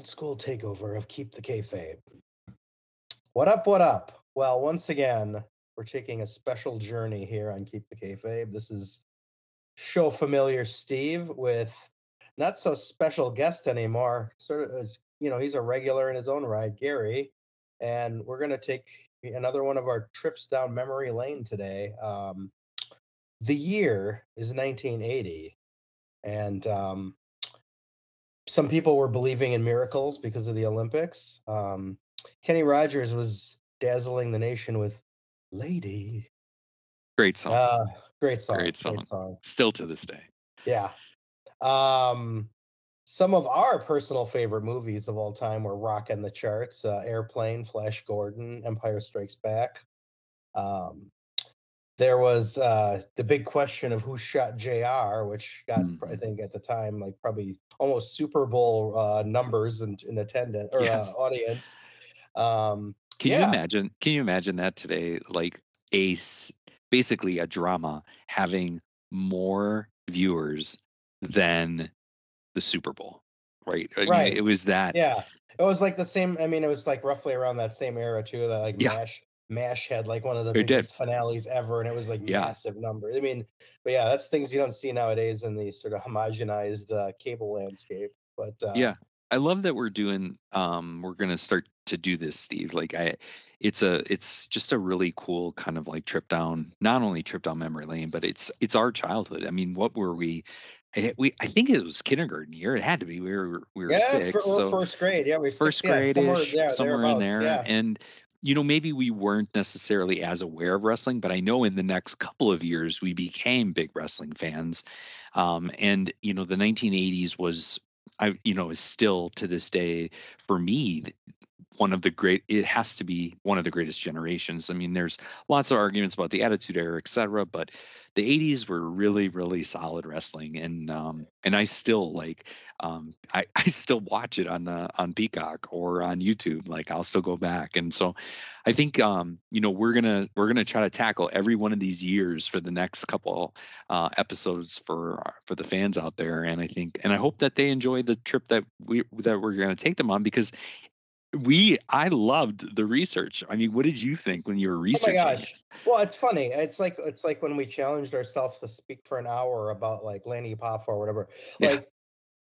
Old school takeover of Keep the Kayfabe. What up, what up? Well, once again, we're taking a special journey here on Keep the Kayfabe. This is show familiar Steve with not so special guest anymore. Sort of, as you know, he's a regular in his own right, Gary. And we're going to take another one of our trips down memory lane today. Um, the year is 1980. And um, some people were believing in miracles because of the Olympics. Um, Kenny Rogers was dazzling the nation with "Lady." Great song. Uh, great song. Great song. Great song. Still to this day. Yeah. Um, some of our personal favorite movies of all time were rocking the charts: uh, Airplane, Flash Gordon, Empire Strikes Back. Um, there was uh, the big question of who shot J.R., which got, Mm. I think, at the time, like probably almost Super Bowl uh, numbers in, in attendance or Yes. uh, audience. Um, Can you imagine? Can you imagine that today? Like a s- basically a drama having more viewers than the Super Bowl, right? I mean, Right. it was that. yeah, it was like the same. I mean, it was like roughly around that same era too. That like Yeah. Mash Mash had like one of the It did. biggest finales ever, and it was like Yeah. massive number. I mean, but yeah, that's things you don't see nowadays in the sort of homogenized uh, cable landscape. But uh, yeah i love that we're doing um we're gonna start to do this steve like i it's a it's just a really cool kind of like trip down not only trip down memory lane but it's it's our childhood i mean what were we I, we I think it was kindergarten year. It had to be. We were we were yeah, six. fir- so first grade. Yeah, we were first six, yeah, grade somewhere, yeah, somewhere in there. Yeah. And you know, maybe we weren't necessarily as aware of wrestling, but I know in the next couple of years we became big wrestling fans. Um, and you know, the 1980s was, I you know, is still to this day for me one of the great. It has to be one of the greatest generations. I mean, there's lots of arguments about the Attitude Era, et cetera, but the 80s were really really solid wrestling and um and i still like um i i still watch it on uh, on peacock or on youtube like i'll still go back and so i think um you know we're gonna we're gonna try to tackle every one of these years for the next couple uh episodes for for the fans out there and i think and i hope that they enjoy the trip that we that we're gonna take them on because we i loved the research i mean what did you think when you were Oh my researching it? gosh. Well, it's funny. It's like it's like when we challenged ourselves to speak for an hour about like Lanny Poff or whatever. Yeah.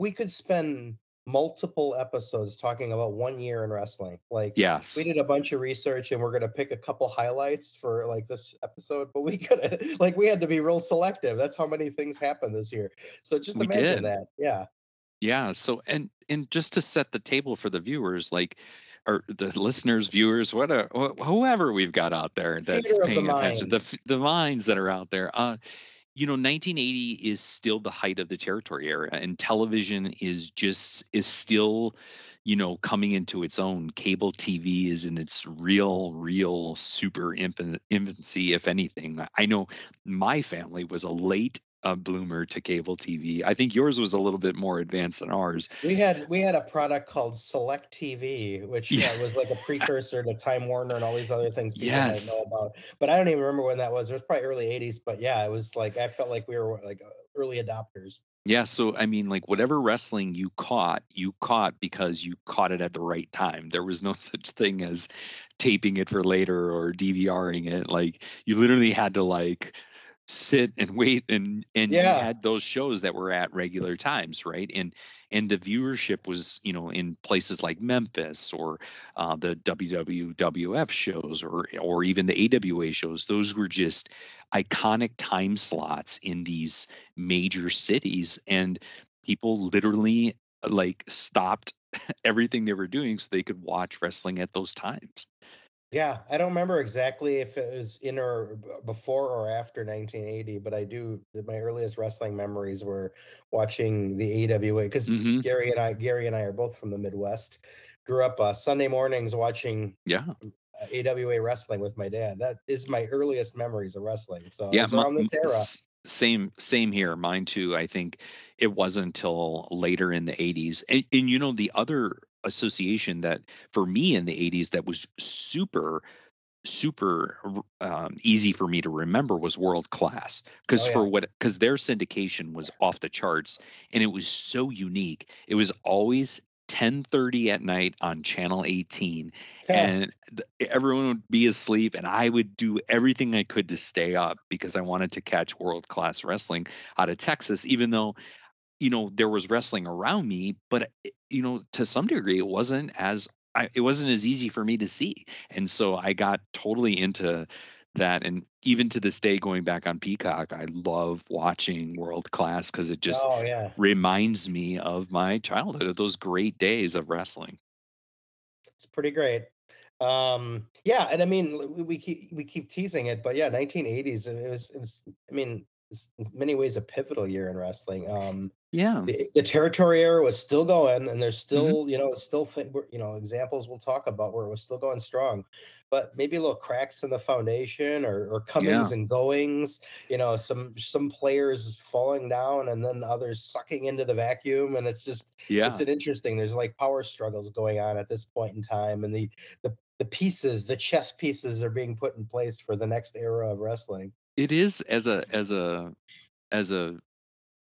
We could spend multiple episodes talking about one year in wrestling. Like yes we did a bunch of research and we're gonna pick a couple highlights for like this episode, but we could like we had to be real selective. That's how many things happened this year. So just We imagine did. that. Yeah. Yeah. So and and just to set the table for the viewers, like or the listeners, viewers, whatever, whoever we've got out there that's Theater of the paying attention, the mind. f- the minds that are out there. Uh, you know, 1980 is still the height of the territory era, and television is just is still, you know, coming into its own. Cable TV is in its real, real super infant, infancy, if anything. I know my family was a late uh, bloomer to cable TV. I think yours was a little bit more advanced than ours. We had we had a product called Select TV, which Yeah. uh, was like a precursor to Time Warner and all these other things people Yes. know about. But I don't even remember when that was. It was probably early '80s. But yeah, it was like I felt like we were like early adopters. Yeah, so I mean, like whatever wrestling you caught, you caught because you caught it at the right time. There was no such thing as taping it for later or DVRing it. Like you literally had to like sit and wait and and Yeah. you had those shows that were at regular times, right? And and the viewership was, you know, in places like Memphis or uh, the WWF shows or or even the AWA shows. Those were just iconic time slots in these major cities and people literally like stopped everything they were doing so they could watch wrestling at those times Yeah, I don't remember exactly if it was in or before or after 1980, but I do. My earliest wrestling memories were watching the AWA because Mhm. Gary and I, Gary and I are both from the Midwest. Grew up uh, Sunday mornings watching Yeah. uh, AWA wrestling with my dad. That is my earliest memories of wrestling. So yeah around this era. same same here mine too i think it wasn't until later in the 80s and, and you know the other association that for me in the 80s that was super super um, easy for me to remember was world class because Oh, for what because their syndication was off the charts and it was so unique. It was always 10:30 at night on channel 18 and th- everyone would be asleep and i would do everything i could to stay up because i wanted to catch world class wrestling out of texas even though you know there was wrestling around me but you know to some degree it wasn't as I, it wasn't as easy for me to see and so i got totally into that and even to this day going back on peacock i love watching world class because it just oh yeah, reminds me of my childhood of those great days of wrestling it's pretty great. Um, yeah, and I mean we, we keep we keep teasing it, but yeah, 1980s. It was. It's, I mean, in many ways a pivotal year in wrestling. Um, yeah the, the territory era was still going and there's Mm-hmm. still you know still you know examples we'll talk about where it was still going strong but maybe a little cracks in the foundation or, or comings and goings you know some some players falling down and then others sucking into the vacuum and it's just yeah it's an interesting there's like power struggles going on at this point in time and the the the pieces the chess pieces are being put in place for the next era of wrestling it is as a as a as a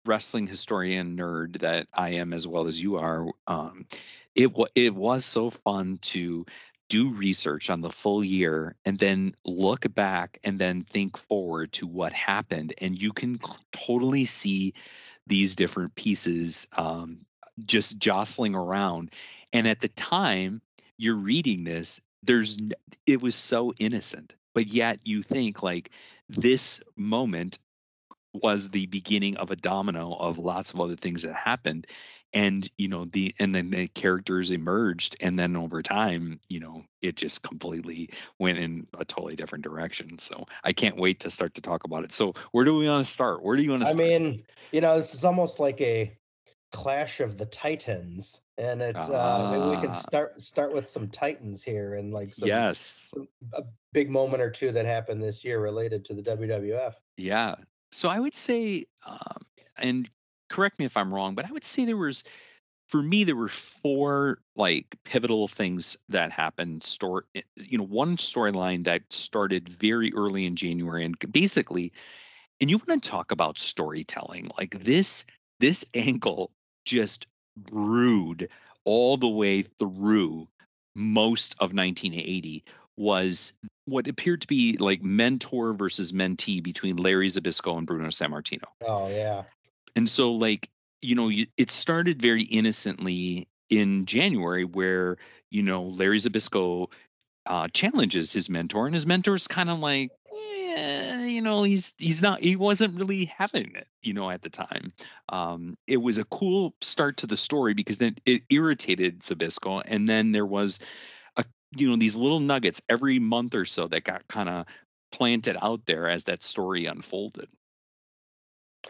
wrestling historian nerd that I am as well as you are um it wa it was so fun to do research on the full year and then look back and then think forward to what happened and you can c- totally see these different pieces um just jostling around and at the time you're reading this there's it was so innocent but yet you think like this moment was the beginning of a domino of lots of other things that happened. And you know the and then the characters emerged and then over time you know it just completely went in a totally different direction. So i can't wait to start to talk about it. So where do we want to start? Where do you want to I start? mean, you know, this is almost like a clash of the titans, and it's uh, maybe we Ah. can start start with some titans here and like some yes a big moment or two that happened this year related to the WWF. Yeah. So I would say, um, and correct me if I'm wrong, but I would say there was, for me, there were four like pivotal things that happened. Store, you know, one storyline that started very early in January, and basically, and you want to talk about storytelling, like this, this angle just brewed all the way through most of 1980 was what appeared to be like mentor versus mentee between Larry Zbyszko and Bruno Sammartino. Oh yeah, And so, like, you know, it started very innocently in January where, you know, Larry Zbyszko uh, challenges his mentor, and his mentor's kind of like, eh, you know, he's he's not he wasn't really having it, you know, at the time. Um, it was a cool start to the story because then it irritated Zbyszko, and then there was a you know these little nuggets every month or so that got kind of planted out there as that story unfolded.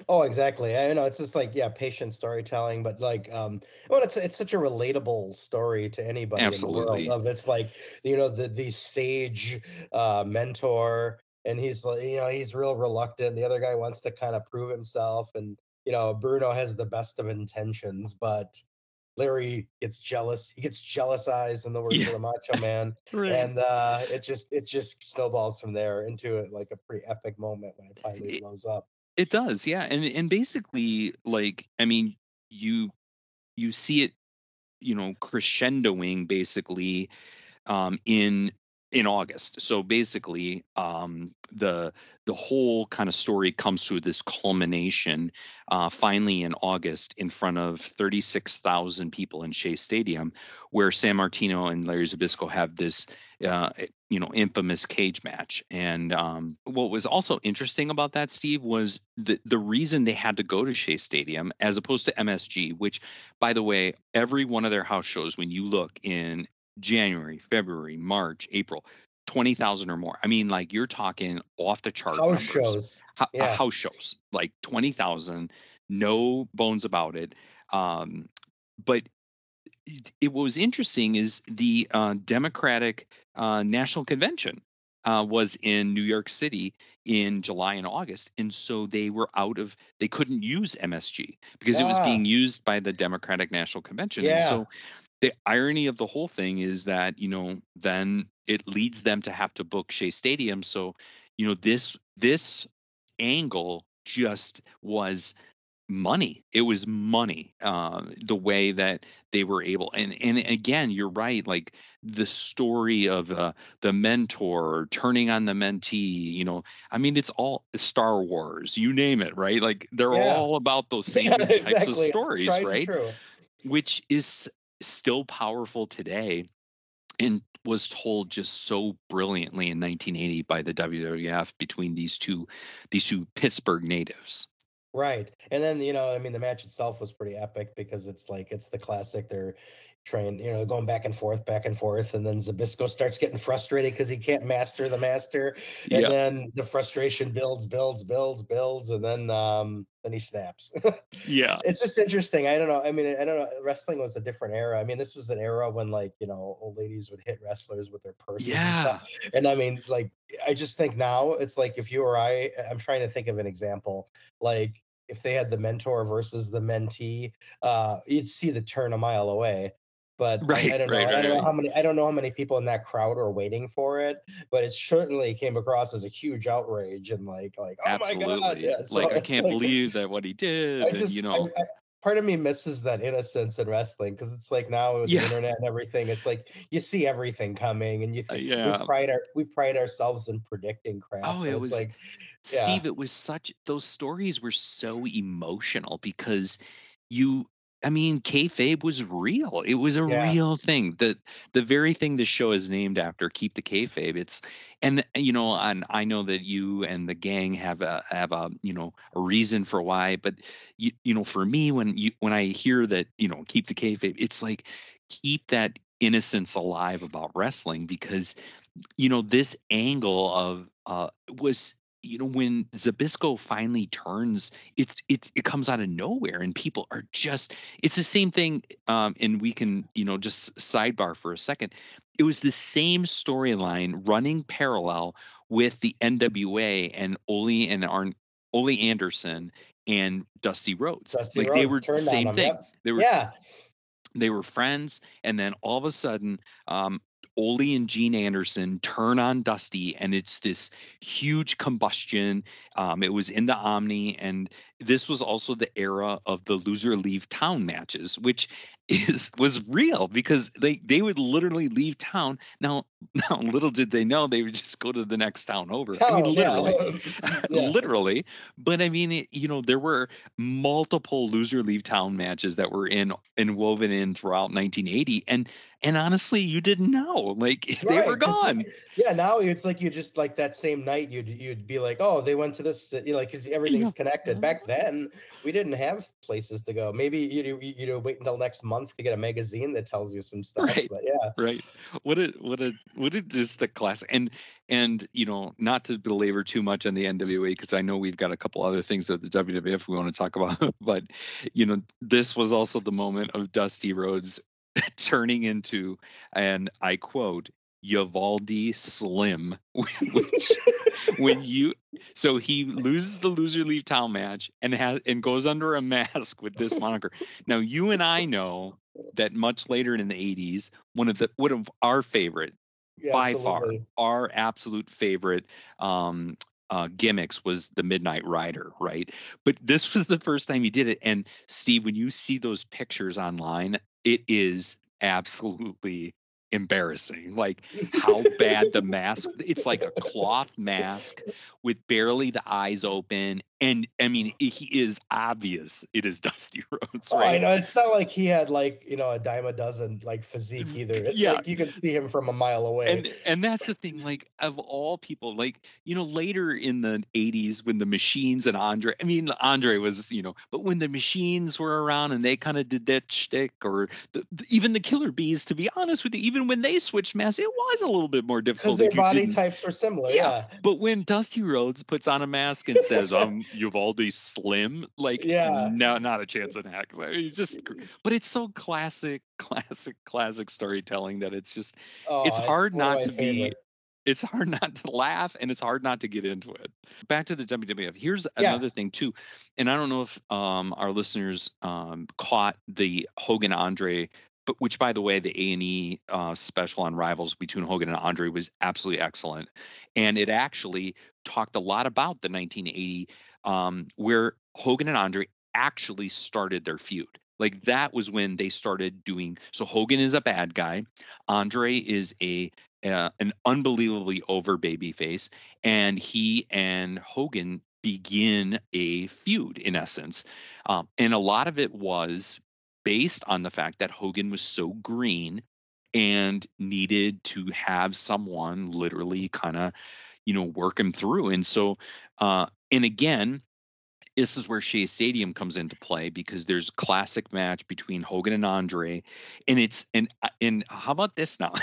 oh exactly. I know it's just like yeah, patient storytelling, but like um, well, it's it's such a relatable story to anybody Absolutely. in the world. Of it's like you know the the sage uh, mentor, and he's like you know he's real reluctant. The other guy wants to kind of prove himself, and you know Bruno has the best of intentions, but Larry gets jealous. He gets jealous eyes in the words Yeah. of the Macho Man. and uh it just it just snowballs from there into it like a pretty epic moment when it finally It- blows up It does, yeah, and and basically, like, I mean, you you see it, you know, crescendoing basically um, in in August. So basically, um, the the whole kind of story comes to this culmination uh, finally in August in front of 36,000 people in Shea Stadium, where Sammartino and Larry Zbyszko have this, uh, you know, infamous cage match. And um, what was also interesting about that, Steve, was the the reason they had to go to Shea Stadium as opposed to MSG, which, by the way, every one of their house shows, when you look in January, February, March, April, twenty thousand or more. I mean, like you're talking off the chart House numbers. shows. Ho- uh, yeah. house shows, like twenty thousand, no bones about it. Um, but it, it was interesting is the uh, Democratic uh, National Convention uh, was in New York City in July and August, and so they were out of they couldn't use MSG because it was being used by the Democratic National Convention. And so the irony of the whole thing is that you know then it leads them to have to book Shea Stadium. So you know this this angle just was money it was money uh, the way that they were able and and again you're right like the story of uh, the mentor turning on the mentee you know i mean it's all star wars you name it right like they're Yeah. all about those same Yeah, types exactly. of stories right true. which is still powerful today and was told just so brilliantly in 1980 by the WWF between these two these two Pittsburgh natives. Right. And then, you know, I mean, the match itself was pretty epic because it's like, it's the classic. They're train, you know, going back and forth, back and forth. And then Zbyszko starts getting frustrated because he can't master the master. And Yeah. then the frustration builds, builds, builds, builds. And then, um, then he snaps. Yeah. it's just interesting. I don't know. I mean, I don't know. Wrestling was a different era. I mean, this was an era when like, you know, old ladies would hit wrestlers with their purses and Yeah. stuff. And I mean, like, I just think now it's like if you or I, I'm trying to think of an example, like if they had the mentor versus the mentee, uh, you'd see the turn a mile away. But I- Right, I, don't know. right, I don't know how many. I don't know how many people in that crowd are waiting for it. But it certainly came across as a huge outrage and like, like, oh my god, Absolutely. yeah. So like I can't like- believe that what he did. I and, you know, I- part of me misses that innocence in wrestling because it's like now with Yeah. the internet and everything, it's like you see everything coming, and you Uh, think yeah. we pride our we pride ourselves in predicting crap. Oh, it was- like yeah. Steve, it was such those stories were so emotional because you I mean, kayfabe was real. It was a Yeah. real thing. The the very thing the show is named after, keep the kayfabe. It's and you know, and I know that you and the gang have a have a you know a reason for why, but you you know, for me, when you when I hear that you know keep the kayfabe, it's like keep that innocence alive about wrestling because you know this angle of uh was you know when Zbyszko finally turns it's it it comes out of nowhere and people are just it's the same thing um and we can you know just sidebar for a second. It was the same storyline running parallel with the NWA and Ole and Arn Ole Anderson and Dusty Rhodes. Dusty like they Rhodes were the same thing. yep. they were yeah, they were friends and then all of a sudden um Ole and Gene Anderson turn on Dusty and it's this huge combustion. Um it was in the Omni and this was also the era of the loser leave town matches which is was real because they they would literally leave town. Now now little did they know they would just go to the next town over. I mean Town, yeah. literally. Yeah. literally. But i mean it, you know there were multiple loser leave town matches that were in and woven in throughout 1980 and and honestly you didn't know like they were gone Yeah, now it's like you just like that same night you'd you'd be like, oh, they went to this, you know, because everything's connected. Back then, we didn't have places to go. Maybe you you know, wait until next month to get a magazine that tells you some stuff. Right. But yeah, right what a what a what a just a class and and you know not to belabor too much on the nwa because i know we've got a couple other things at the wwf we want to talk about but you know this was also the moment of dusty rhodes turning into and i quote Uvalde Slim, which when you so he loses the loser leave town match and has and goes under a mask with this moniker. Now you and I know that much later in the 80s, one of the one of our favorite yeah by absolutely. far our absolute favorite um uh, gimmicks was the Midnight Rider, right? But this was the first time he did it. And Steve, when you see those pictures online, it is absolutely embarrassing. Like how bad the mask. It's like a cloth mask with barely the eyes open. And I mean, he is obvious. It is Dusty Rhodes, Oh, I know it's not like he had like you know a dime a dozen like physique mm, either. It's Yeah. like you can see him from a mile away. and and that's the thing like of all people like you know later in the 80s when the machines and andre i mean andre was you know but when the machines were around and they kind of did that shtick or the, the- even the killer bees to be honest with you even when they switched masks it was a little bit more difficult. because their body types were similar. Yeah. Yeah. but when dusty rhodes puts on a mask and says um uvalde slim like Yeah. no not a chance in heck he's just but it's so classic classic classic storytelling that it's just Oh, it's hard not to be it's hard not to laugh and it's hard not to get into it. Back to the WWF. Here's Yeah. another thing too, and I don't know if um, our listeners um, caught the Hogan Andre, but which by the way, the A and E uh, special on Rivals between Hogan and Andre was absolutely excellent, and it actually talked a lot about the 1980 um, where Hogan and Andre actually started their feud. Like that was when they started doing. So Hogan is a bad guy. Andre is a uh, an unbelievably over baby face and he and hogan begin a feud in essence um, and a lot of it was based on the fact that hogan was so green and needed to have someone literally kind of you know work him through and so uh and again this is where Shea Stadium comes into play because there's classic match between Hogan and Andre, and it's and uh, and how about this now?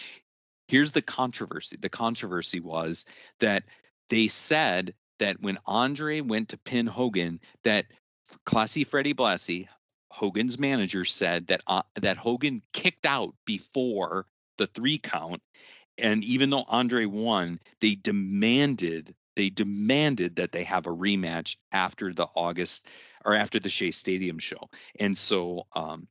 Here's the controversy. The controversy was that they said that when Andre went to pin Hogan, that Classy Freddie Blassie, Hogan's manager, said that uh, that Hogan kicked out before the three count, and even though Andre won, they demanded they demanded that they have a rematch after the August or after the Shea Stadium show, and so um,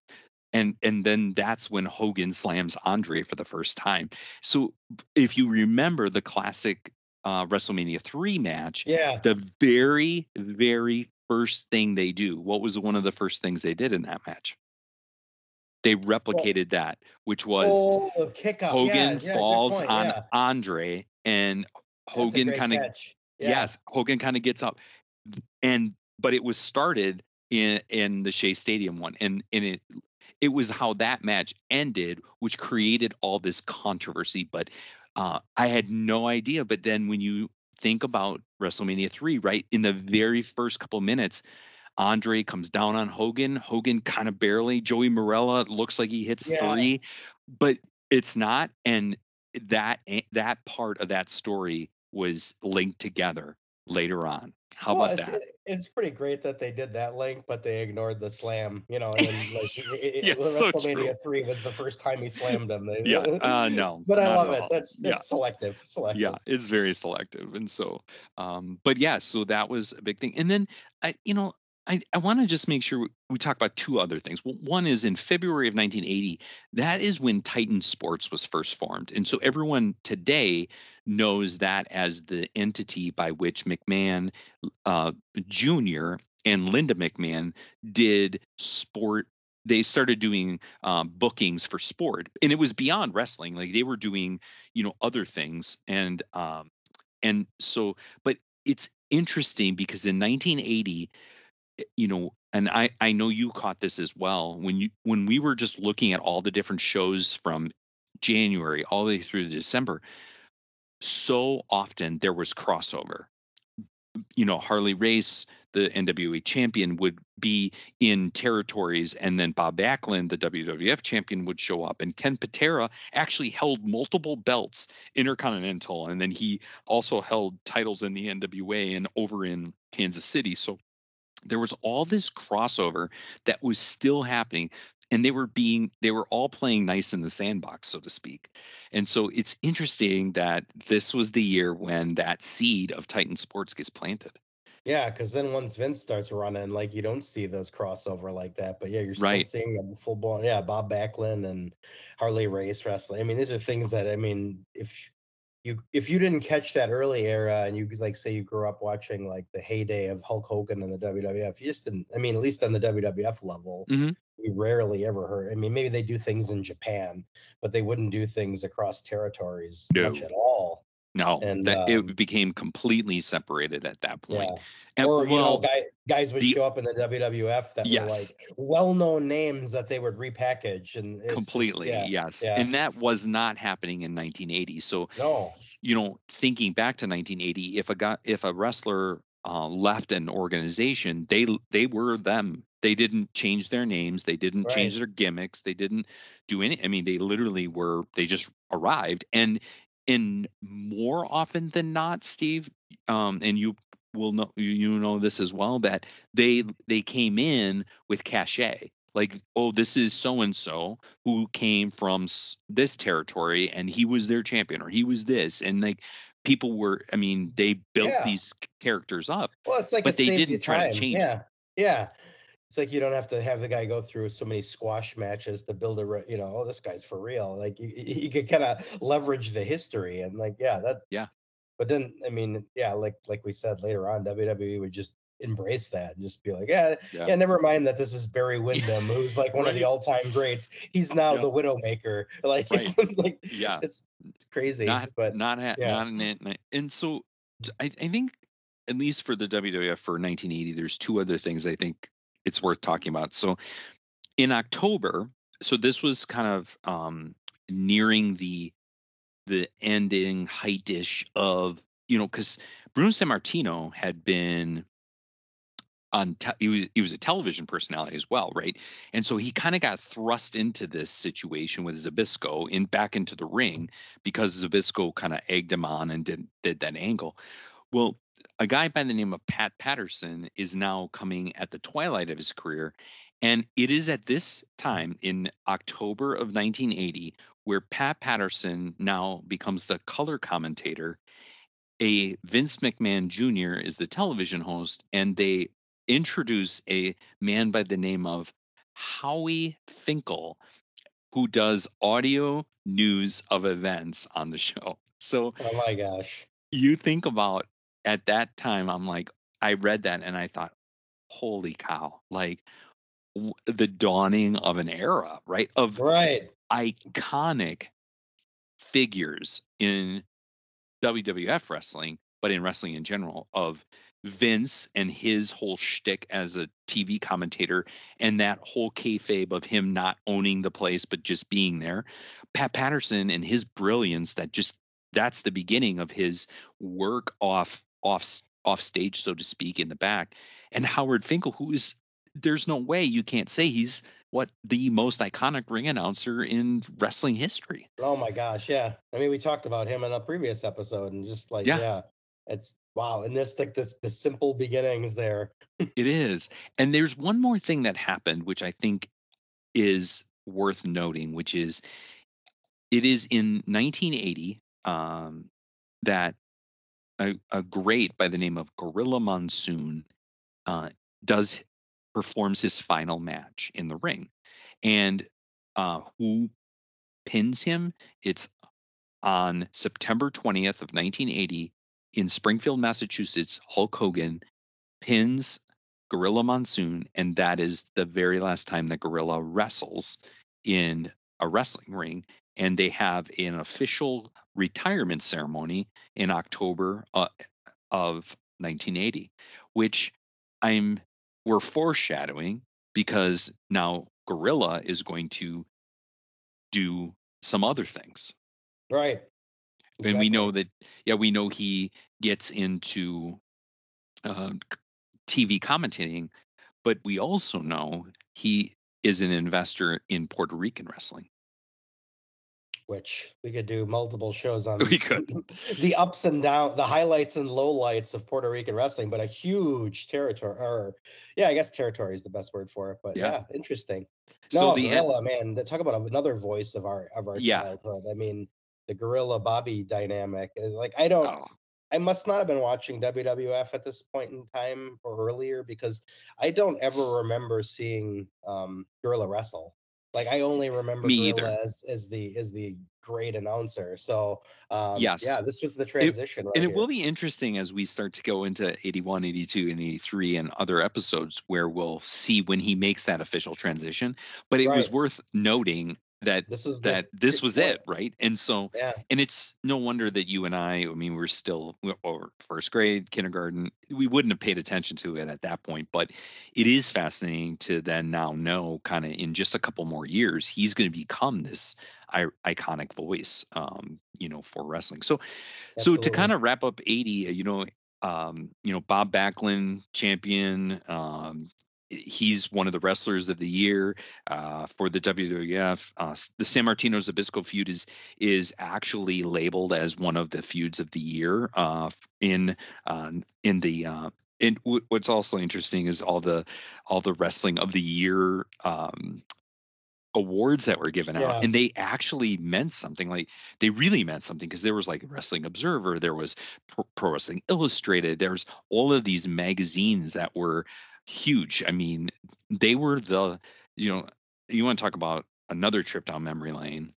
and and then that's when Hogan slams Andre for the first time. So if you remember the classic uh, WrestleMania three match, Yeah. the very very first thing they do, what was one of the first things they did in that match? They replicated that, which was oh. Hogan yeah, falls on yeah. Andre and Hogan kind of. Yes, Hogan kind of gets up, and but it was started in in the Shea Stadium one, and and it it was how that match ended, which created all this controversy. But uh, I had no idea. But then when you think about WrestleMania three, right in the very first couple minutes. Andre comes down on Hogan. Hogan kind of barely. Joey Marella looks like he hits Yeah. three, but it's not. And that eh, that part of that story was linked together later on. How Well, about that? Eh, it- it's pretty great that they did that link, but they ignored the slam. You know, and then, like it, Yeah, WrestleMania true. three was the first time he slammed him. They- Yeah, uh, no, but I love it. all. That's Yeah. selective. Selective. yeah it's very selective and so um but yeah so that was a big thing and then i you know i i want to just make sure we, talk about two other things. One is in february of 1980 that is when titan sports was first formed and so everyone today knows that as the entity by which mcmahon uh jr and linda mcmahon did sport they started doing um, bookings for sport and it was beyond wrestling like they were doing you know other things and um and so but it's interesting because in 1980 eh, Eh, you know and i i know you caught this as well when you when we were just looking at all the different shows from january all the way through december so often there was crossover. You know harley race the nwa champion would be in territories and then bob backlund the wwf champion would show up and ken patera actually held multiple belts intercontinental and then he also held titles in the nwa and over in kansas city. So there was all this crossover that was still happening and they were being they were all playing nice in the sandbox so to speak and so it's interesting that this was the year when that seed of titan sports gets planted Yeah, because then once Vince starts running, like you don't see those crossover like that. But yeah, you're still Right. seeing them full blown. Yeah, Bob Backlund and Harley Race wrestling. I mean, these are things that I mean, if you if you didn't catch that early era and you could, like say you grew up watching like the heyday of Hulk Hogan and the WWF, you just didn't. I mean, at least on the WWF level, Mhm. we rarely ever heard. I mean, maybe they do things in Japan, but they wouldn't do things across territories much at all. No, And, that um, it became completely separated at that point. Yeah. And, or you know, guy, guys would the- show up in the WWF that Yes. were like well-known names that they would repackage and completely, yeah, yes. yeah. And that was not happening in 1980. So No, you know, thinking back to 1980, if a guy, if a wrestler uh, left an organization, they they were them. They didn't change their names. They didn't change their gimmicks. They didn't do any. I mean, they literally were. They just arrived, and in more often than not, Steve, um, and you will know you you know this as well that they they came in with cachet like oh this is so and so who came from this territory and he was their champion or he was this and like people were i mean they built Yeah. these characters up well, it's like But it they didn't try to change. Yeah, yeah. It's like you don't have to have the guy go through so many squash matches to build a, re- you know, oh, this guy's for real. Like you, you could kind of leverage the history and like, yeah, that. Yeah. But then, I mean, yeah, like like we said later on, WWE would just embrace that and just be like, yeah, Yeah. yeah, never mind that this is Barry Windham, who's like one of the all-time greats. He's now Yeah. the Widowmaker. Like, Right. it's like yeah it's, it's crazy. not but not ha- yeah. not it and so I, I think at least for the WWF for 1980 there's two other things I think it's worth talking about so in October so this was kind of um nearing the the ending heightish of you know because Bruno Sammartino had been on te- he was he was a television personality as well, right? And so he kind of got thrust into this situation with Zbyszko in back into the ring because Zbyszko kind of egged him on and did did that angle. Well, a guy by the name of Pat Patterson is now coming at the twilight of his career, and it is at this time in October of 1980 where Pat Patterson now becomes the color commentator. A Vince McMahon Jr. is the television host, and they introduce a man by the name of Howie Finkel, who does audio news of events on the show. So oh my gosh. you think about at that time, I'm like, I read that and I thought, holy cow, like w- the dawning of an era, right? Of Right. iconic figures in WWF wrestling, but in wrestling in general, of Vince and his whole shtick as a TV commentator, and that whole kayfabe of him not owning the place but just being there. Pat Patterson and his brilliance that just that's the beginning of his work off off off stage, so to speak, in the back. And Howard Finkel, who is there's no way you can't say he's what the most iconic ring announcer in wrestling history. Oh my gosh, yeah. I mean, we talked about him in a previous episode, and just like, Yeah. yeah, it's wow. And this, like, this, the simple beginnings there. It is. And there's one more thing that happened, which I think is worth noting, which is it is in 1980 um, that a, a great by the name of Gorilla Monsoon uh, does performs his final match in the ring, and uh, who pins him? It's on September 20th of 1980 in Springfield, Massachusetts. Hulk Hogan pins Gorilla Monsoon, and that is the very last time that Gorilla wrestles in a wrestling ring. And they have an official retirement ceremony in October uh, of 1980, which I'm we're foreshadowing because now Gorilla is going to do some other things. Right. and we know that yeah we know he gets into uh, tv commentating but we also know he is an investor in puerto rican wrestling which we could do multiple shows on. We could. the ups and downs, the highlights and lowlights of Puerto Rican wrestling, but a huge territory, or yeah, I guess territory is the best word for it. But Yeah. yeah, interesting. so no, the gorilla man. Talk about another voice of our of our Yeah. childhood. I mean, the gorilla Bobby dynamic. uh, Like I don't. oh, I must not have been watching WWF at this point in time or earlier because I don't ever remember seeing um, Gorilla wrestle. Like I only remember Me either. As as the as the great announcer. So um, Yes. yeah, this was the transition. right and it here. will be interesting as we start to go into 81 82 and 83 and other episodes where we'll see when he makes that official transition but it was worth noting that This was the that this was point. it, right? And so Yeah. and it's no wonder that you and I, I mean, we're still or first grade, kindergarten, we wouldn't have paid attention to it at that point. But it is fascinating to then now know, kind of in just a couple more years, he's going to become this I- iconic voice, um, you know, for wrestling. So, so to kind of wrap up 80, uh, you know, um, you know, Bob Backlund, champion. Um, he's one of the wrestlers of the year uh, for the WWF. Uh, the San Martino Zbyszko feud is is actually labeled as one of the feuds of the year uh, in uh, in the. Uh, and w- what's also interesting is all the all the wrestling of the year um, awards that were given Yeah. out, and they actually meant something. Like they really meant something because there was like Wrestling Observer, there was Pro, Pro Wrestling Illustrated, there's all of these magazines that were huge. I mean, they were the you know you want to talk about another trip down memory lane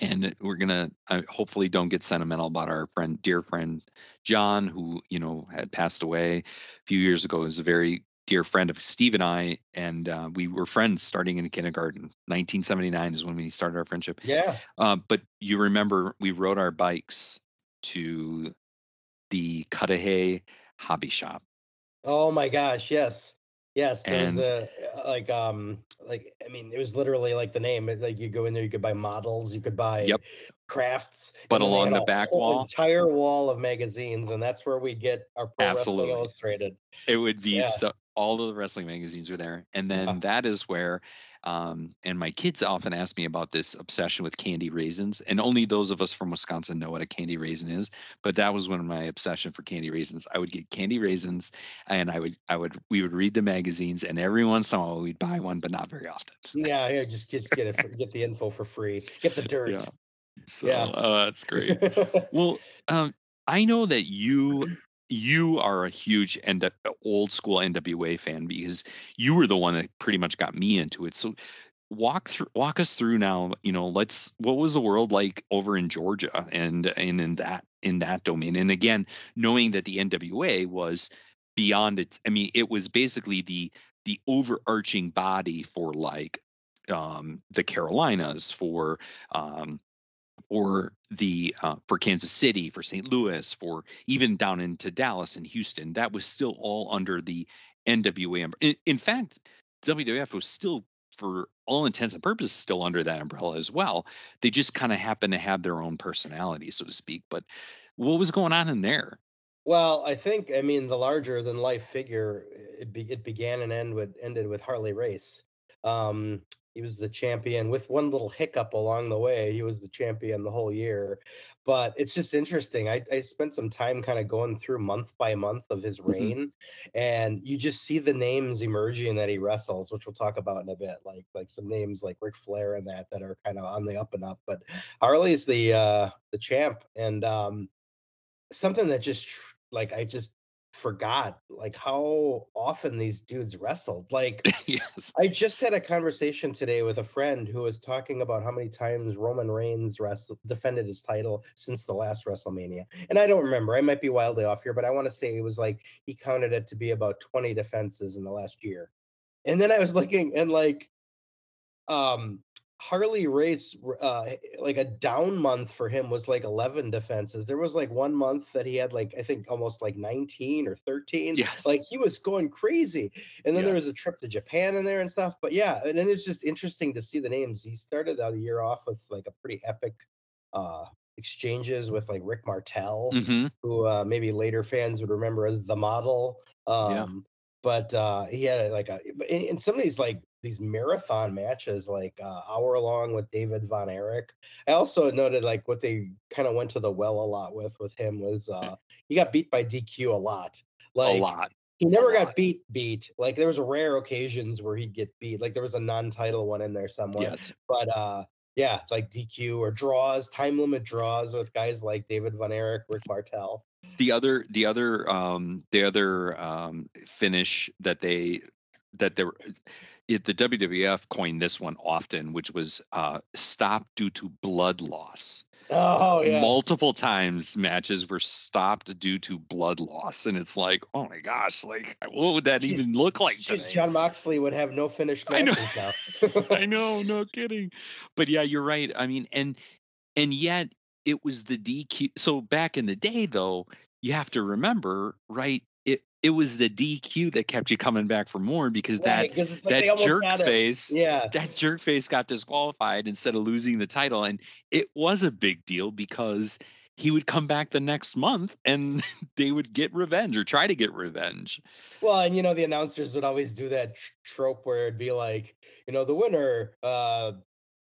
and we're gonna I hopefully don't get sentimental about our friend dear friend john who you know had passed away a few years ago is a very dear friend of steve and i and uh, we were friends starting in kindergarten 1979 is when we started our friendship Yeah. uh, but you remember we rode our bikes to the cudahy hobby shop Oh my gosh, yes. Yes, there was And- a like um like I mean it was literally like the name. Like you go in there, you could buy models, you could buy Yep. crafts. But and then they along the back wall- entire wall of magazines, and that's where we'd get our Pro Absolutely. Wrestling Illustrated. it would be Yeah. so all of the wrestling magazines are there and then Yeah. that is where um and my kids often ask me about this obsession with candy raisins and only those of us from wisconsin know what a candy raisin is but that was one of my obsession for candy raisins i would get candy raisins and i would i would we would read the magazines and every once in a while we'd buy one but not very often Yeah, yeah, just just get it, for, get the info for free, get the dirt. Yeah. so Yeah. uh, that's great well um i know that you you are a huge N- old school nwa fan because you were the one that pretty much got me into it. So walk through walk us through now you know let's what was the world like over in georgia and and in that in that domain? And again knowing that the nwa was beyond it i mean it was basically the the overarching body for like um the carolinas for um for the uh, for Kansas City, for St. Louis, for even down into Dallas and Houston, that was still all under the NWA. In, in fact, WWF was still, for all intents and purposes, still under that umbrella as well. They just kind of happened to have their own personality, so to speak. But what was going on in there? Well, I think I mean the larger than life figure. It, be, it began and end with ended with Harley Race. Um, he was the champion with one little hiccup along the way. He was the champion the whole year, but it's just interesting. I, I spent some time kind of going through month by month of his Mhm. reign, and you just see the names emerging that he wrestles, which we'll talk about in a bit. Like like some names like Ric Flair and that that are kind of on the up and up. But Harley's the uh, the champ, and um, something that just like I just forgot like how often these dudes wrestled. Like yes. I just had a conversation today with a friend who was talking about how many times Roman Reigns wrestled defended his title since the last WrestleMania. And I don't remember. I might be wildly off here, but I want to say it was like he counted it to be about 20 defenses in the last year. And then I was looking and like um Harley Race, uh, like a down month for him was like 11 defenses. There was like one month that he had like, I think almost like 19 or 13. Yes. Like he was going crazy. And then Yeah. there was a trip to Japan in there and stuff. But yeah, and then it's just interesting to see the names. He started out the year off with like a pretty epic uh exchanges with like Rick Martel hmm who uh, maybe later fans would remember as the model. Um, Yeah. But uh, he had like a but in, in some of these like these marathon matches, like uh, hour long with David Von Erich. I also noted like what they kind of went to the well a lot with with him was uh, he got beat by DQ a lot. Like a lot. he never lot. got beat beat. Like there was rare occasions where he'd get beat. Like there was a non-title one in there somewhere Yes. but uh yeah like dq or draws time limit draws with guys like david von erich rick martel the other the other um the other um finish that they that they were it, the WWF coined this one often, which was uh, stop due to blood loss. Oh yeah. multiple times matches were stopped due to blood loss and it's like oh my gosh like what would that Jeez. even look like today Jon Moxley would have no finished I know. matches now. i know no kidding but yeah you're right i mean and and yet it was the dq so back in the day though you have to remember right it was the dq that kept you coming back for more because Right, that like that jerk face Yeah. that jerk face got disqualified instead of losing the title and it was a big deal because he would come back the next month and they would get revenge or try to get revenge Well, and you know the announcers would always do that tr- trope where it'd be like, you know, the winner, uh,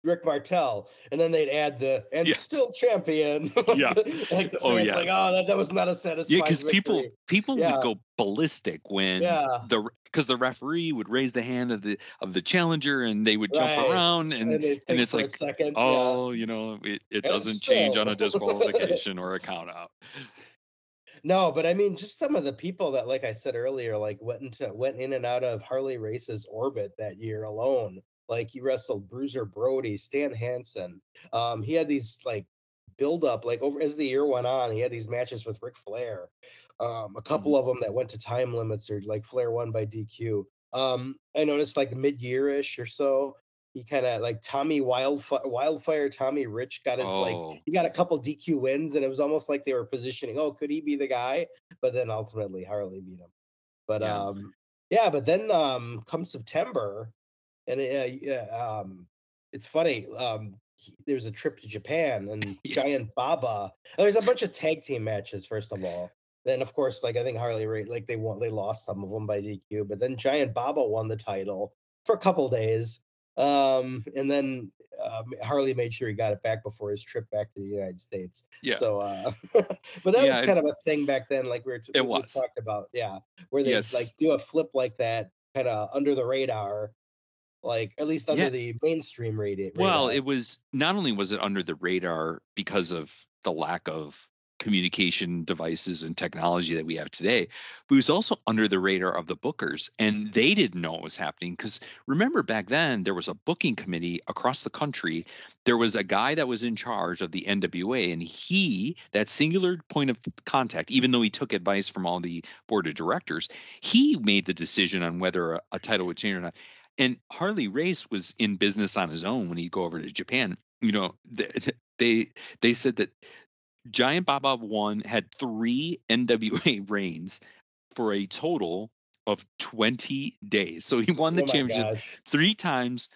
Rick Martel, and then they'd add the and Yeah. still champion. Yeah. like the Oh, like, oh, that, that was not a satisfying. yeah because people people Yeah. would go ballistic when Yeah. the because the referee would raise the hand of the of the challenger and they would jump Right. around and and, they'd it's like, a second. yeah. oh you know it, it And doesn't change on a disqualification or a count out No, but I mean, just some of the people that, like I said earlier, like went into went in and out of Harley Race's orbit that year alone. Like he wrestled Bruiser Brody, Stan Hansen. Um, he had these like build up, like over as the year went on, he had these matches with Ric Flair. Um, a couple of them that went to time limits or like Flair won by DQ. Um, I noticed like mid year ish or so, he kind of like Tommy Wildfire, Wildfire Tommy Rich got his like oh he got a couple DQ wins, and it was almost like they were positioning, oh, could he be the guy? But then ultimately Harley beat him. But Yeah. um, yeah, but then um, come September, and uh, yeah, um, it's funny. Um, he, there's a trip to Japan, and Yeah. Giant Baba. There's a bunch of tag team matches. First of all, then of course, like I think Harley, Ra- like they won, they lost some of them by DQ, but then Giant Baba won the title for a couple days. Um, and then um, Harley made sure he got it back before his trip back to the United States. Yeah. So, uh, but that Yeah, was it- kind of a thing back then, like we were t- It we was. talked about, yeah, where they Yes. like do a flip like that, kind of under the radar, like at least under Yeah. the mainstream radar. Well, it was not only was it under the radar because of the lack of communication devices and technology that we have today, but it was also under the radar of the bookers. And they didn't know what was happening because remember back then there was a booking committee across the country. There was a guy that was in charge of the NWA, and he, that singular point of contact, even though he took advice from all the board of directors, he made the decision on whether a, a title would change or not and Harley Race was in business on his own when he'd go over to Japan. You know, th- they they said that Giant Baba one had three NWA reigns for a total of 20 days. So he won the Oh championship gosh. three times,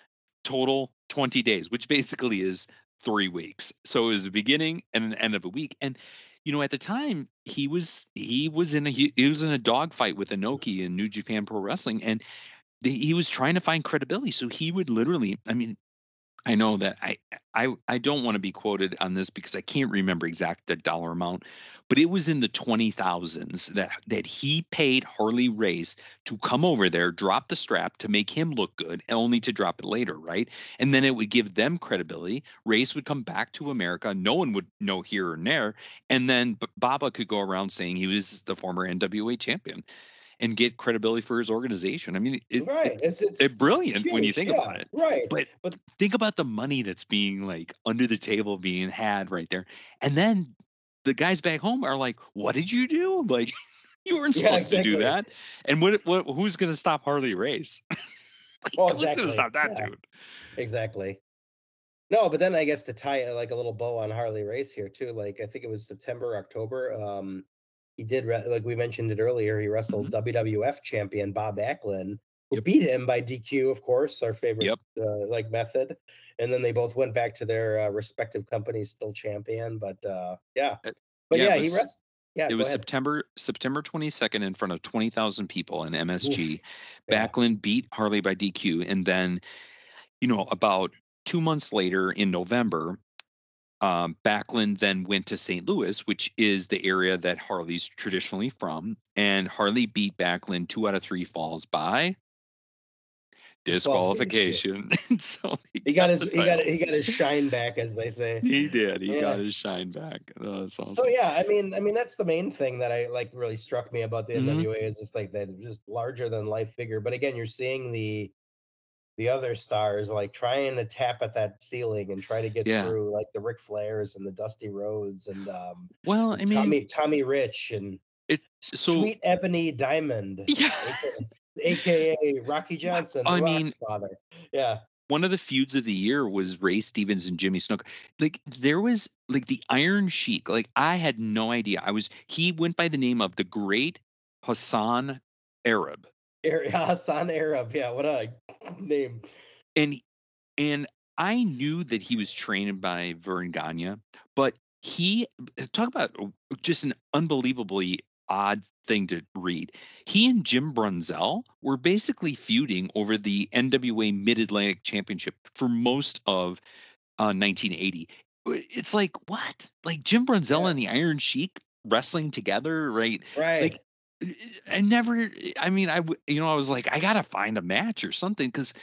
total 20 days, which basically is three weeks. So it was the beginning and an end of a week. And you know, at the time, he was he was in a he, he was in a dogfight with Inoki in New Japan Pro Wrestling, and he was trying to find credibility. So he would literally, I mean, I know that I I I don't want to be quoted on this because I can't remember exact the dollar amount, but it was in the twenty thousands that that he paid Harley Race to come over there, drop the strap to make him look good, only to drop it later, right? And then it would give them credibility. Race would come back to America, no one would know here or there, and then Baba could go around saying he was the former NWA champion and get credibility for his organization. I mean, it, right. It's, it's it's brilliant when you think yeah, about it. Right. But But- think about the money that's being like under the table being had right there. And then the guys back home are like, "What did you do? Like you weren't Yeah, supposed to do that." And what what who's going to stop Harley Race? like, Oh, who's going to stop that Yeah. dude? Exactly. No, but then I guess to tie like a little bow on Harley Race here too. Like I think it was September, October. Um, he did like we mentioned it earlier. He wrestled WWF champion Bob Backlund, who Mm-hmm. Yep. beat him by DQ, of course, our favorite Yep. uh, like method. And then they both went back to their uh, respective companies, still champion. But uh, yeah, but yeah, yeah, was- he rest. Yeah, It was ahead. September September 22nd in front of 20,000 people in MSG. Yeah. Backlund beat Harley by DQ, and then, you know, about two months later in November, um, Backlund then went to St. Louis, which is the area that Harley's traditionally from, and Harley beat Backlund two out of three falls by disqualification. so He got his he got he got his shine back, as they say. He did. He Yeah. got his shine back. Oh, that's awesome. So yeah, I mean, I mean that's the main thing that I like really struck me about the Mhm. NWA is just like that just larger than life figure. But again, you're seeing the the other stars like trying to tap at that ceiling and try to get Yeah. through like the Ric Flairs and the Dusty Rhodes and um Well, I mean, Tommy Tommy Rich and it so Sweet Ebony Diamond, yeah. aka, aka Rocky Johnson, I mean- father. Yeah, one of the feuds of the year was Ray Stevens and Jimmy Snuka. Like there was like the Iron Sheik. Like I had no idea. I was he went by the name of the Great Hassan Arab, Ar- Hassan Arab. Yeah, what a name. and and I knew that he was trained by Verne Gagne, but he talk about just an unbelievably odd thing to read. He and Jim Brunzell were basically feuding over the NWA Mid Atlantic Championship for most of uh, 1980. It's like what? Like Jim Brunzell Yeah. and the Iron Sheik wrestling together, right? Right. Like I never. I mean, I, you know I was like I gotta find a match or something because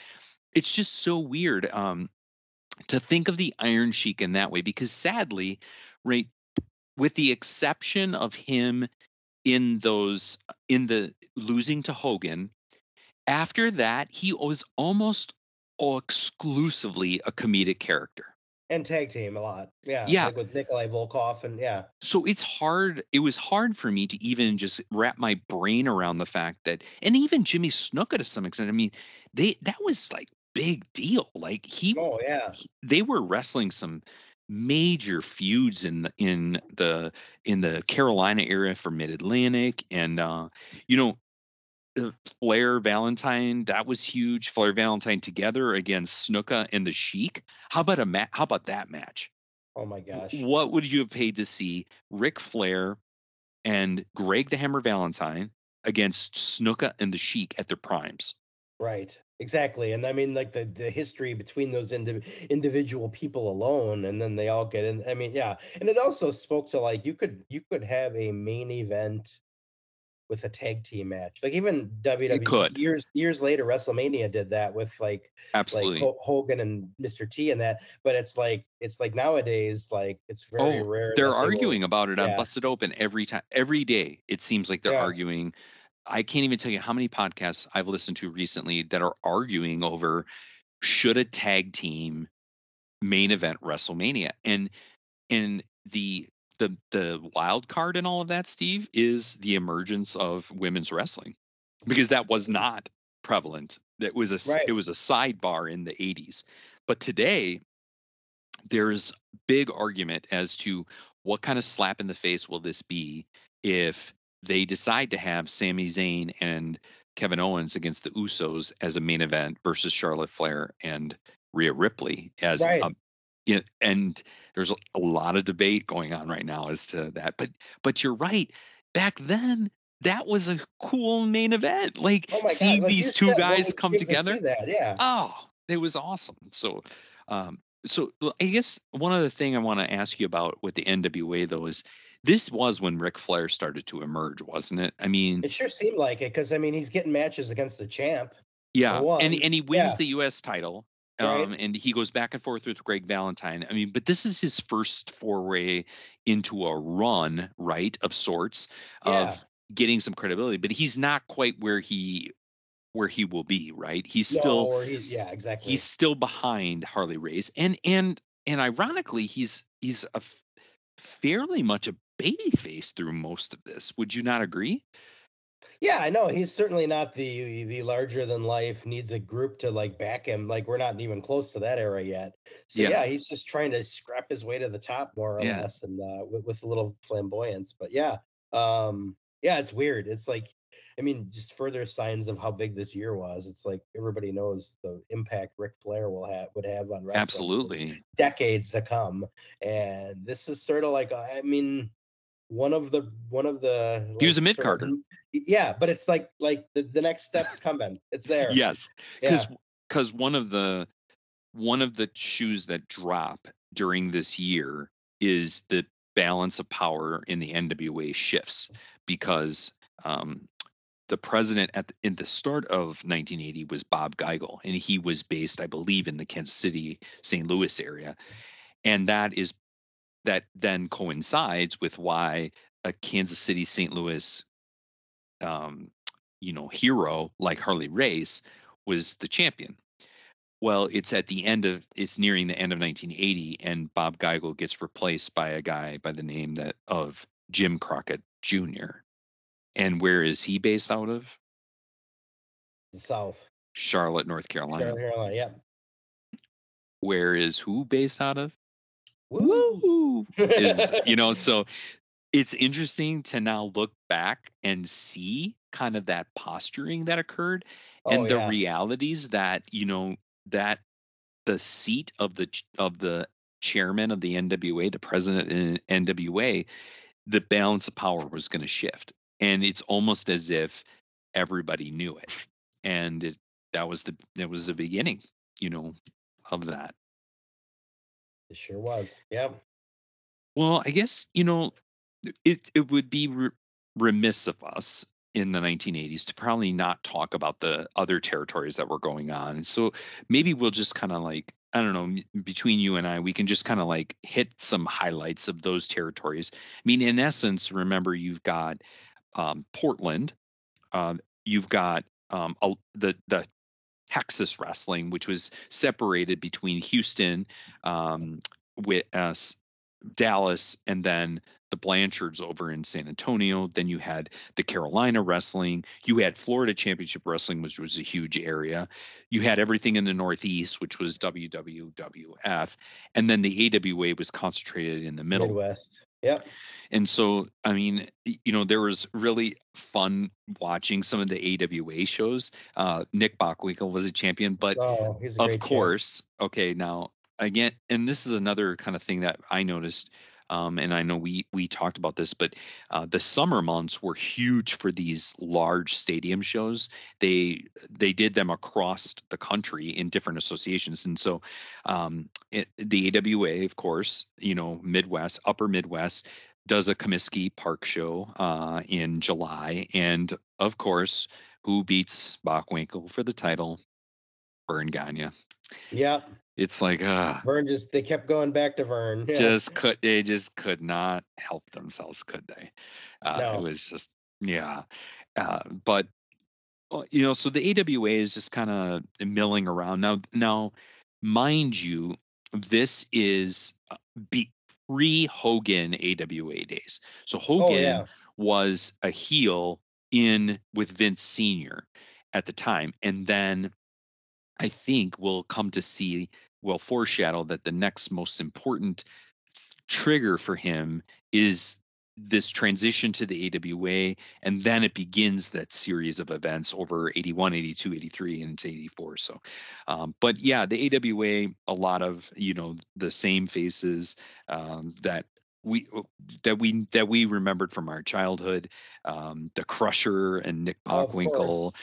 it's just so weird um, to think of the Iron Sheik in that way because sadly, right, with the exception of him in those in the losing to Hogan, after that he was almost exclusively a comedic character. And tag team a lot. Yeah. Yeah. Like with Nikolai Volkov and yeah. so it's hard it was hard for me to even just wrap my brain around the fact that and even jimmy snuka to some extent i mean they that was like big deal like he Oh yeah. he- they were wrestling some major feuds in the in the in the Carolina area for Mid Atlantic, and uh, you know, Uh, Flair Valentine that was huge. Flair Valentine together against Snuka and the Sheik. How about a ma- How about that match? Oh my gosh. What would you have paid to see Ric Flair and Greg the Hammer Valentine against Snuka and the Sheik at their primes? Right. Exactly. And I mean like the the history between those indi- individual people alone and then they all get in I mean yeah. And it also spoke to like you could you could have a main event with a tag team match. Like even WWE years years later WrestleMania did that with like Absolutely. like Ho- Hogan and Mr. T and that but it's like it's like nowadays like it's very Oh, rare they're that they will- arguing about it on. Busted Open every time, every day. It seems like they're Yeah. arguing. I can't even tell you how many podcasts I've listened to recently that are arguing over should a tag team main event WrestleMania and and the the the wild card in all of that, Steve, is the emergence of women's wrestling because that was not prevalent. That was a Right. it was a sidebar in the 80s, but today there's big argument as to what kind of slap in the face will this be if they decide to have Sami Zayn and Kevin Owens against the Usos as a main event versus Charlotte Flair and Rhea Ripley as Right. Yeah, and there's a, lot of debate going on right now as to that. But but you're right. Back then, that was a cool main event. Like Oh like, these two guys come get to see together. That, yeah. Oh, it was awesome. So, um, so I guess one other thing I want to ask you about with the NWA though is this was when Ric Flair started to emerge, wasn't it? I mean, It sure seemed like it because I mean he's getting matches against the champ. yeah, and and he wins yeah. the U.S. title. Right. Um, and he goes back and forth with Greg Valentine. I mean, but this is his first foray into a run, right, of sorts, Yeah. of getting some credibility. But he's not quite where he where he will be, right? He's No, still or he, yeah, exactly. he's still behind Harley Race, and and and ironically, he's he's a fairly much a baby face through most of this. Would you not agree? Yeah, I know he's certainly not the the larger than life needs a group to like back him. Like we're not even close to that era yet. So Yeah. yeah, he's just trying to scrap his way to the top more or Yeah. less, and uh, with, with a little flamboyance. But yeah, um, yeah, it's weird. It's like. I mean, just further signs of how big this year was. It's like everybody knows the impact Ric Flair will have would have on wrestling. Absolutely. decades to come and this is sort of like i mean one of the one of the He was a like, mid-carder. yeah but it's like like the, the next step's coming it's there Yes, yeah. because because one of the one of the shoes that drop during this year is the balance of power in the NWA shifts because um, the president at the, in the start of 1980 was Bob Geigel, and he was based, I believe, in the Kansas City, St. Louis area, and that is that then coincides with why a Kansas City, St. Louis, um, you know, hero like Harley Race was the champion. Well, it's at the end of it's nearing the end of 1980, and Bob Geigel gets replaced by a guy by the name that of Jim Crockett Jr. And where is he based out of? The South. Charlotte, North Carolina. North Carolina. Yep. Where is who based out of? Woo. Is you know, so it's interesting to now look back and see kind of that posturing that occurred and Oh, the yeah. realities that you know that the seat of the of the chairman of the NWA, the president in NWA, the balance of power was going to shift, and it's almost as if everybody knew it, and it, that was the that was the beginning, you know, of that. It sure was. Yep. Well, I guess you know it it would be re- remiss of us in the 1980s to probably not talk about the other territories that were going on. So maybe we'll just kind of like I don't know between you and I we can just kind of like hit some highlights of those territories. I mean in essence remember you've got um, Portland, uh, you've got um, a- the the Texas wrestling which was separated between Houston um, with uh, Dallas and then the Blanchards over in San Antonio. Then you had the Carolina wrestling. You had Florida Championship Wrestling, which was a huge area. You had everything in the Northeast, which was WWWF. And then the AWA was concentrated in the middle. Midwest. Yeah. And so, I mean, you know, there was really fun watching some of the AWA shows. Uh, Nick Bockwinkel was a champion, but Oh, of course okay now again and this is another kind of thing that i noticed um, and i know we we talked about this but uh, the summer months were huge for these large stadium shows. They they did them across the country in different associations and so um, it, the awa of course you know midwest upper midwest does a comiskey park show uh, in july and of course who beats bockwinkel for the title Verne Gagne. Yeah. It's like uh Verne just they kept going back to Verne. Yeah. just could they just could not help themselves, could they? Uh No. it was just yeah. Uh but uh, you know, so the AWA is just kind of milling around. Now now mind you, this is uh, be pre Hogan AWA days. So Hogan oh yeah. was a heel in with Vince Sr. at the time. And then I think we'll come to see, will foreshadow that the next most important trigger for him is this transition to the AWA. And then it begins that series of events over 81, 82, 83, and into 84. So, um, but yeah, the AWA, a lot of, you know, the same faces um, that we that we that we remembered from our childhood um the crusher and nick bockwinkel.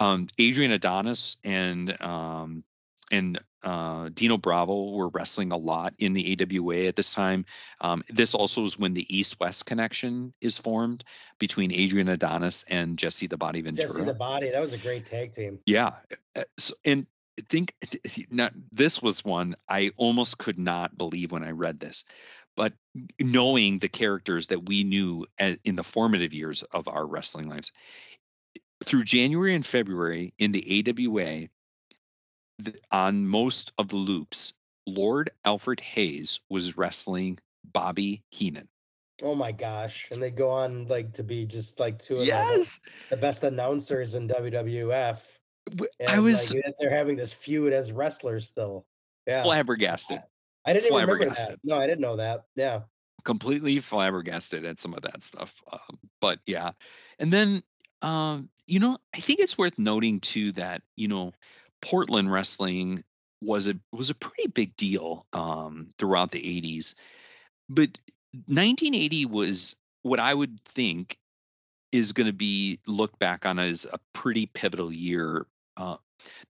Um adrian adonis and um and uh, Dino Bravo were wrestling a lot in the AWA at this time. Um, this also is when the East-West connection is formed between Adrian Adonis and Jesse the Body Ventura. Jesse the Body. That was a great tag team. Yeah. uh, So, and I think not, this was one I almost could not believe when I read this, but knowing the characters that we knew in the formative years of our wrestling lives through January and February in the AWA, the, on most of the loops, Lord Alfred Hayes was wrestling Bobby Heenan. Oh my gosh. And they go on like to be just like two of the- Yes. the best announcers in WWF. And I was like, they're having this feud as wrestlers still. Yeah. flabbergasted. I didn't even remember that. No, I didn't know that. Yeah. completely flabbergasted at some of that stuff. Um, but yeah, and then um, you know, I think it's worth noting too that you know, Portland wrestling was a was a pretty big deal um, throughout the '80s, but 1980 was what I would think is going to be looked back on as a pretty pivotal year. Uh,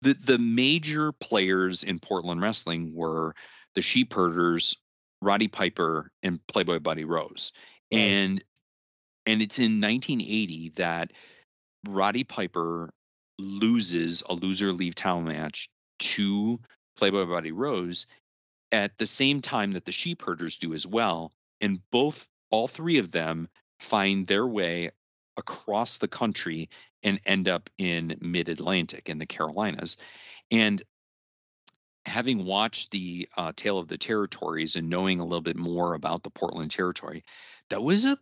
the the major players in Portland wrestling were the Sheep Herders, Roddy Piper, and Playboy Buddy Rose, and and it's in 1980 that Roddy Piper loses a loser leave town match to Playboy Buddy Rose at the same time that the Sheep Herders do as well, and both all three of them find their way across the country and end up in mid Atlantic in the Carolinas. And having watched the uh, Tale of the Territories and knowing a little bit more about the Portland territory, that was a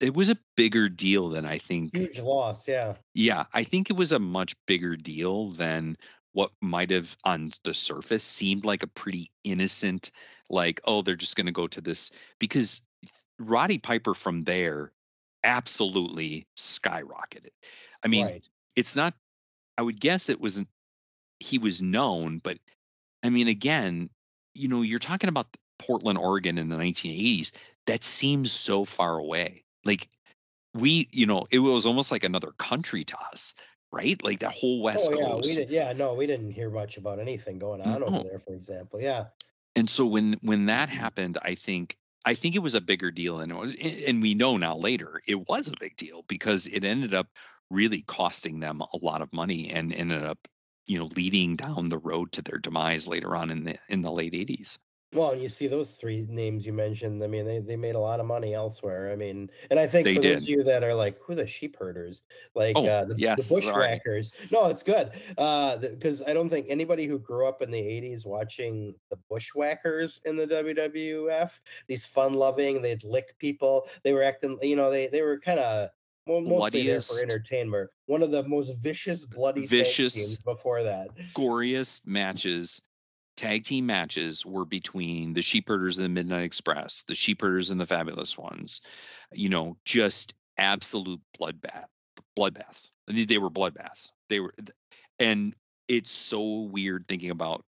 it was a bigger deal than I think. Huge loss, yeah. Yeah, I think it was a much bigger deal than what might have on the surface seemed like a pretty innocent, like, oh, they're just going to go to this because Roddy Piper from there absolutely skyrocketed. I mean, right. it's not, I would guess it wasn't, he was known, but I mean, again, you know, you're talking about Portland, Oregon in the 1980s. That seems so far away. Like we, you know, it was almost like another country to us, right? Like that whole West oh, yeah, Coast. we did. Yeah, no, we didn't hear much about anything going on No. over there, for example. Yeah, and so when when that Mm-hmm. happened i think i think it was a bigger deal and it was and we know now later it was a big deal because it ended up really costing them a lot of money and ended up you know leading down the road to their demise later on in the in the late 80s Well, you see those three names you mentioned. I mean, they, they made a lot of money elsewhere. I mean, and I think They for those of you that are like, who are the sheep herders? Like Oh, uh, the, yes, the sorry. bushwhackers. No, it's good. Uh, because I don't think anybody who grew up in the '80s watching the bushwhackers in the WWF, these fun-loving, they'd lick people. They were acting, you know, they they were kind of. Mostly there for entertainment. One of the most vicious, bloody Vicious. teams before that. goriest matches tag team matches were between the sheepherders and the midnight express the sheepherders and the fabulous ones you know just absolute bloodbath bloodbaths I mean, they were bloodbaths they were and it's so weird thinking about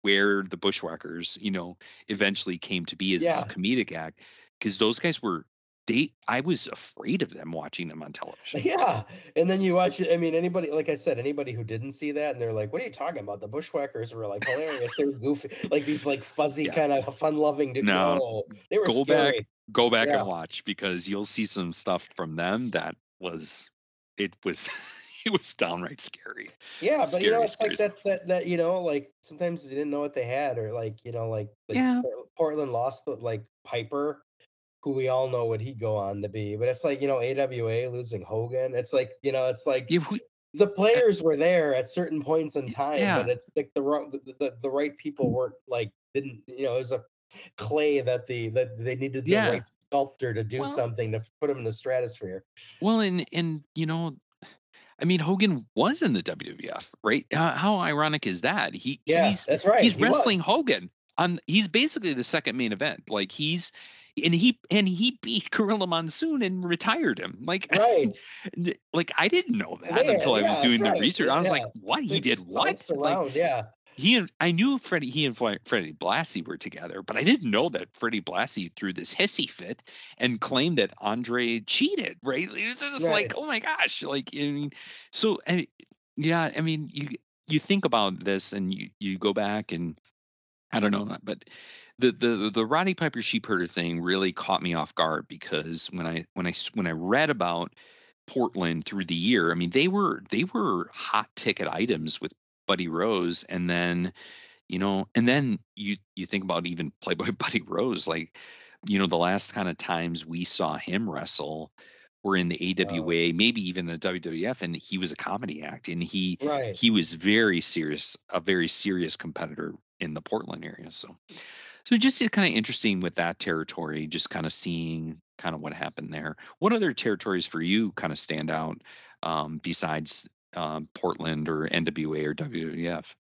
where the bushwhackers you know eventually came to be as Yeah. this comedic act because those guys were they i was afraid of them watching them on television Yeah, and then you watch it. I mean, anybody, like I said, anybody who didn't see that, and they're like, "What are you talking about?" The bushwhackers were like hilarious. they're goofy, like these like fuzzy Yeah. kind of fun-loving. dude- No. they were Go back, go back Yeah. and watch because you'll see some stuff from them that was it was it was downright scary. Yeah, but you know, it's like scary that, that that you know, like sometimes they didn't know what they had, or like you know, like, like Yeah. Portland lost the, like Piper, who we all know what he'd go on to be. But it's like you know, AWA losing Hogan. It's like you know, it's like Yeah, we, the players were there at certain points in time, yeah. but it's like the wrong, the, the, the right people mm-hmm. weren't like didn't you know it was a clay that the that they needed the Yeah. right sculptor to do Well- something to put him in the stratosphere. well, and and you know, I mean, Hogan was in the WWF, right? How, how ironic is that? He Yeah, he's that's right. he's he was. wrestling Hogan on. He's basically the second main event. Like he's. And he and he beat Gorilla Monsoon and retired him. Like, Right. like I didn't know that Yeah, until I was doing the right. research. I was like, "What? He did what?" bounced Like, yeah. he and I knew Freddie he and Fle- Freddie Blassie were together, but I didn't know that Freddie Blassie threw this hissy fit and claimed that Andre cheated. Right? It's just Right. like, oh my gosh! Like, I mean, so I, yeah, I mean, you you think about this and you you go back and I don't know, but the the the Roddy Piper sheepherder thing really caught me off guard because when I when I when I read about Portland through the year, I mean they were they were hot ticket items with Buddy Rose, and then you know, and then you you think about even Playboy Buddy Rose, like you know the last kind of times we saw him wrestle were in the AWA, maybe even the WWF, and he was a comedy act, and he Right. he was very serious, a very serious competitor in the Portland area. So, so just kind of interesting with that territory, just kind of seeing kind of what happened there. What other territories for you kind of stand out um, besides um, Portland or NWA or WWF?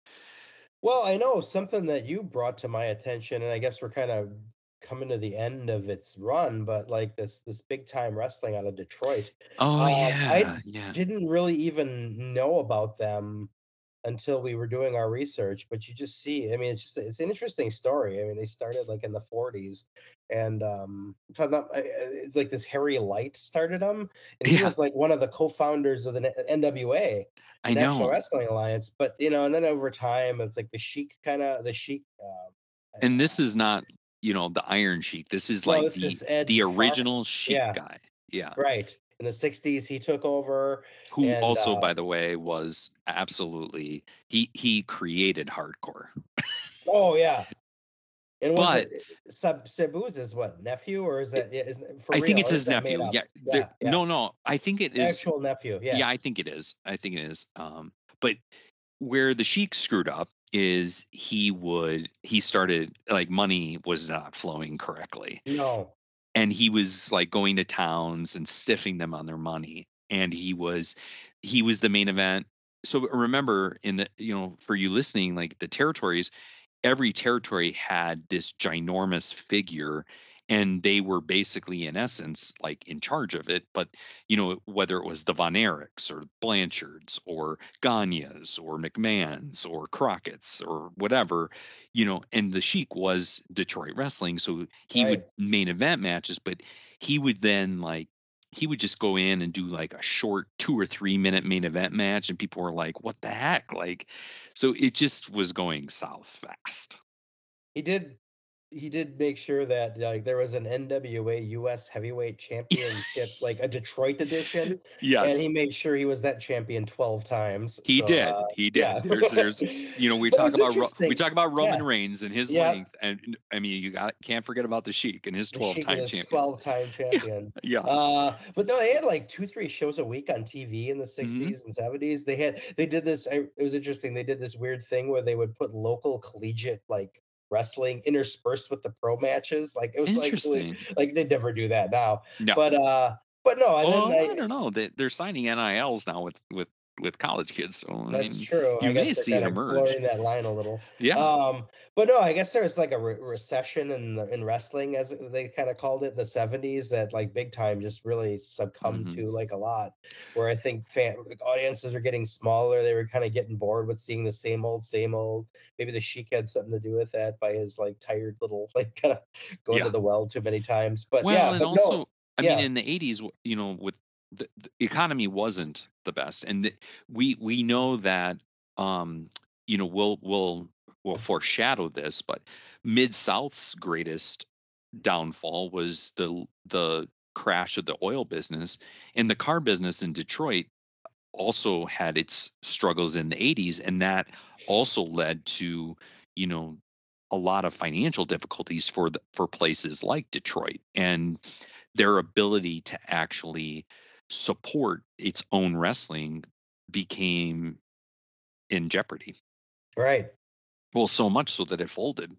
Well, I know something that you brought to my attention, and I guess we're kind of coming to the end of its run, but like this this big time wrestling out of Detroit. Oh Um, yeah, I yeah, Didn't really even know about them until we were doing our research, but you just see, I mean, it's just it's an interesting story. I mean, they started like in the 40s, and um, not, it's like this Harry Light started them, and he Yeah. was like one of the co-founders of the NWA. I National know. Wrestling Alliance. But you know, and then over time, it's like the Sheik kind of the Sheik. Uh, And this is not, you know, the Iron Sheik. This is No, like this the is the original Sheik Yeah. guy. Yeah. right in the '60s. He took over. Who And, also, uh, by the way, was absolutely he he created hardcore. Oh yeah. And But- Sab Sabu's is what nephew or is that? Is for I real, think it's his is that made nephew. Yeah, yeah, yeah. No, no. I think it is. actual nephew. Yeah. yeah. I think it is. I think it is. Um, but where the Sheik screwed up is he would he started like money was not flowing correctly No. And he was like going to towns and stiffing them on their money and he was he was the main event. So remember in the you know for you listening like the territories every territory had this ginormous figure and they were basically in essence like in charge of it but you know whether it was the von erichs or blanchards or gagnes or mcmahons or crockett's or whatever you know and the sheik was detroit wrestling so he would main event matches but he would then like he would just go in and do like a short two or three minute main event match and people were like what the heck? Like so it just was going south fast. He did he did make sure that like there was an NWA US heavyweight championship, like a Detroit edition. yes And he made sure he was that champion 12 times. He so, did. uh, he did. yeah. There's, there's, you know, we talk about we talk about Roman Yeah. Reigns and his Yeah. length, and I mean, you got can't forget about the Sheik and his twelve time champion. 12 time champion. Yeah, Uh, but no, they had like two, three shows a week on TV in the Mm-hmm. 60s and 70s. They had, they did this. I, it was interesting. They did this weird thing where they would put local collegiate like wrestling interspersed with the pro matches. Like it was like, really- like they never do that now. No. But uh, but no, well, then I don't know. They, they're signing NILs now with with with college kids, so I That's mean, true. you I may see it emerge. blurring that line a little. yeah, Um, but no, I guess there was like a re- recession in the, in wrestling, as they kind of called it in the '70s, that like big time just really succumbed Mhm. to like a lot. Where I think fan like, audiences are getting smaller. They were kind of getting bored with seeing the same old, same old. Maybe the Sheik had something to do with that by his like tired little like kind of going Yeah. to the well too many times. But well, yeah, and but also, no, I yeah. mean, in the '80s, you know, with the, the economy wasn't the best, and the, we we know that, um, you know, we'll we'll we'll foreshadow this, but Mid South's greatest downfall was the the crash of the oil business and the car business in Detroit also had its struggles in the 80s and that also led to you know a lot of financial difficulties for the, for places like Detroit and their ability to actually support its own wrestling became in jeopardy right. well so much so that it folded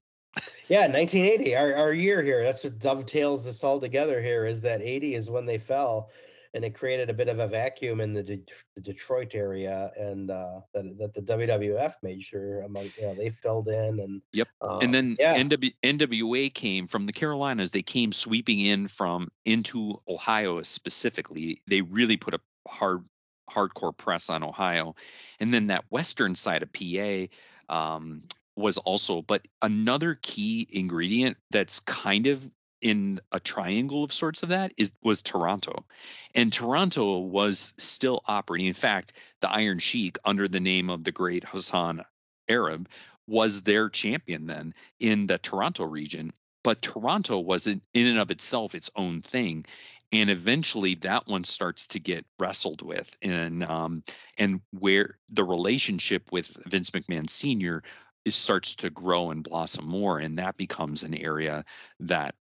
Yeah, 1980, our, our year here. That's what dovetails this all together here is that 80 is when they fell and it created a bit of a vacuum in the, Det- the Detroit area and uh, that, that the WWF made sure among, you know, they filled in and Yep. um, and then yeah, NW, NWA came from the Carolinas. They came sweeping in from into Ohio specifically. They really put a hard hardcore press on Ohio, and then that western side of PA um, was also. But another key ingredient that's kind of in a triangle of sorts of that is was Toronto, and Toronto was still operating. In fact, the Iron Sheik, under the name of the Great Hassan Arab, was their champion then in the Toronto region. But Toronto wasn't in and of itself its own thing. And eventually that one starts to get wrestled with. And um, and where the relationship with Vince McMahon Sr. is starts to grow and blossom more. And that becomes an area that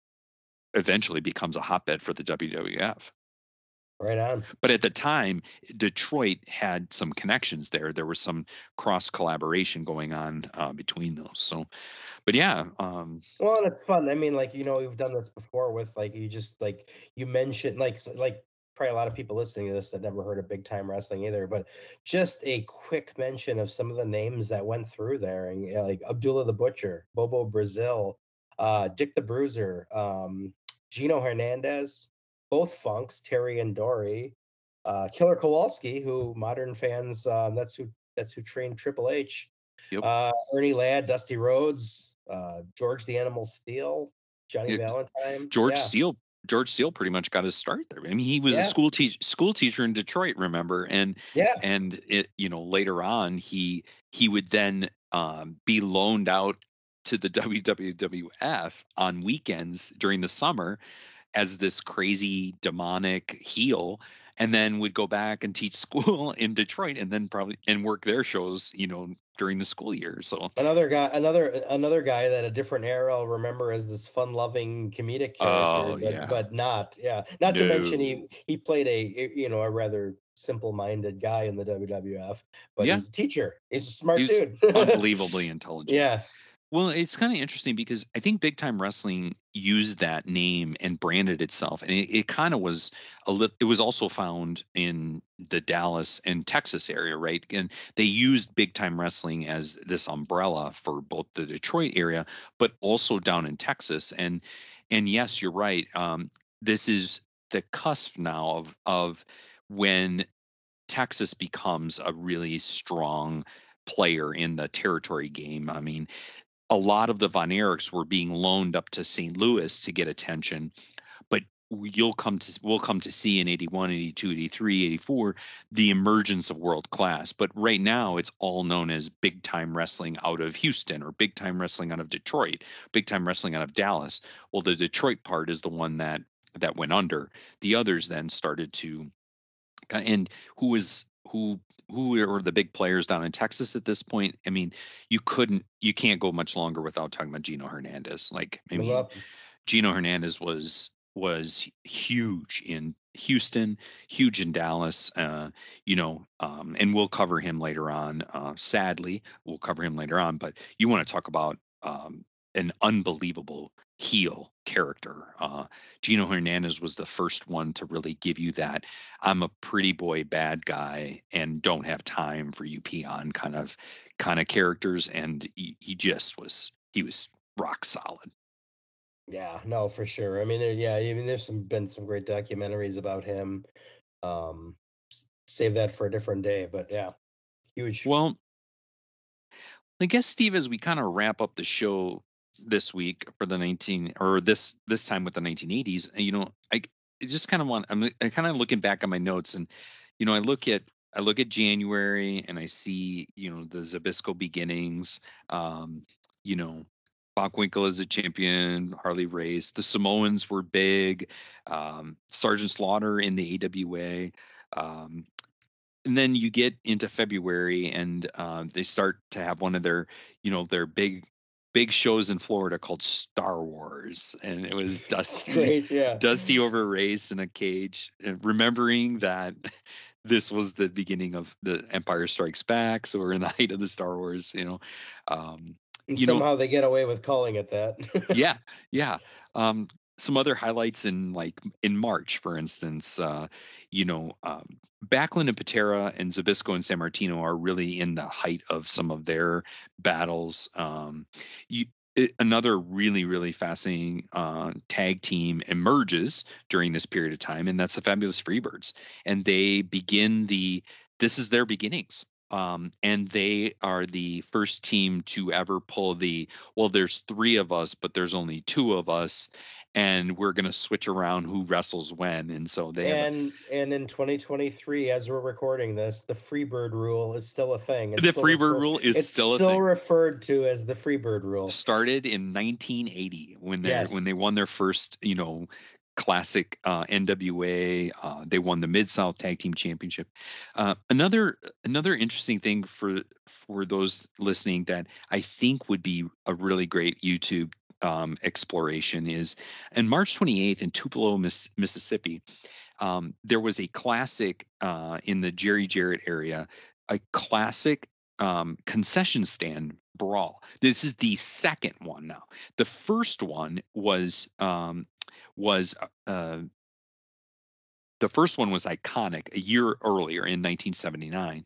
eventually becomes a hotbed for the WWF right on. but at the time detroit had some connections there there was some cross collaboration going on uh, between those so but yeah um Well, and it's fun. I mean, like, you know, we've done this before with like, you just like, you mentioned, like, like, probably a lot of people listening to this that never heard of big time wrestling either, but just a quick mention of some of the names that went through there and you know, like Abdullah the Butcher, Bobo Brazil, uh, Dick the Bruiser, um, Gino Hernandez, both Funks, Terry and Dory, uh, Killer Kowalski, who modern fans, um, that's who that's who trained Triple H. Yep. Uh, Ernie Ladd, Dusty Rhodes, uh, George the Animal Steele, Johnny Yeah, Valentine, george yeah. steele george steele pretty much got his start there i mean he was Yeah. a school teacher school teacher in detroit remember and Yeah, and it you know later on he he would then um, be loaned out to the WWF on weekends during the summer as this crazy demonic heel and then would go back and teach school in Detroit and then probably and work their shows you know during the school year so another guy, another another guy that a different era I'll remember as this fun-loving comedic character, Oh, but, yeah. but not, yeah. Not to mention he he played a you know a rather simple-minded guy in the WWF, but Yeah. he's a teacher. He's a smart He was dude. unbelievably intelligent. yeah, Well, it's kind of interesting because I think Big Time Wrestling used that name and branded itself, and it, it kind of was a little. It was also found in the Dallas and Texas area, right? And they used Big Time Wrestling as this umbrella for both the Detroit area, but also down in Texas. And and yes, you're right. Um, this is the cusp now of of when Texas becomes a really strong player in the territory game. I mean, a lot of the Von Erichs were being loaned up to St. Louis to get attention, but you'll come to we'll come to see in 81 82 83 84 the emergence of world class but right now it's all known as big time wrestling out of houston or big time wrestling out of detroit big time wrestling out of dallas well the detroit part is the one that that went under the others then started to and who was who who are the big players down in Texas at this point? I mean, you couldn't you can't go much longer without talking about Gino Hernandez. Like I mean. Gino Hernandez was was huge in Houston, huge in Dallas. Uh, you know, um, and we'll cover him later on. Uh, sadly, we'll cover him later on. But you want to talk about um, an unbelievable heel character. Uh, Gino Hernandez was the first one to really give you that I'm a pretty boy bad guy and don't have time for you peon kind of kind of characters. And he, he just was he was rock solid. Yeah, no, for sure. I mean, there, yeah, I mean, there's some been some great documentaries about him. Um, save that for a different day, but yeah, huge. Well, I guess Steve, as we kind of wrap up the show this week for the 19 or this this time with the 1980s, you know, I, I just kind of want I'm I'm kind of looking back on my notes and you know I look at I look at January and I see you know the Zbyszko beginnings, um, you know. Bockwinkel as a champion, Harley Race. The Samoans were big. Um, Sergeant Slaughter in the AWA. Um, and then you get into February and uh, they start to have one of their, you know, their big, big shows in Florida called Star Wars, and it was Dusty, great, yeah. Dusty over race in a cage, and remembering that this was the beginning of the Empire Strikes Back, so we're in the height of the Star Wars, you know. Um, you know- somehow they get away with calling it that. yeah, yeah. Um, some other highlights in like in March, for instance, uh, you know, um, Backlund and Patera and Zbyszko and Sammartino are really in the height of some of their battles. Um, you, it, another really, really fascinating uh, tag team emerges during this period of time, and that's the Fabulous Freebirds, and they begin the. This is their beginnings. Um, and they are the first team to ever pull the well there's three of us but there's only two of us and we're going to switch around who wrestles when and so they have a- and and in 2023, as we're recording this, the Freebird rule is still a thing. It's the freebird refer- rule is still a still referred to as the Freebird rule. started in 1980 when they Yes. when they won their first you know classic uh, NWA. Uh, they won the Mid South Tag Team Championship. Uh, another another interesting thing for for those listening that I think would be a really great YouTube um, exploration is in March 28th in Tupelo, Miss, Mississippi. Um, there was a classic uh, in the Jerry Jarrett area, a classic um, concession stand brawl. This is the second one now. The first one was um, was uh, the first one was iconic a year earlier in 1979.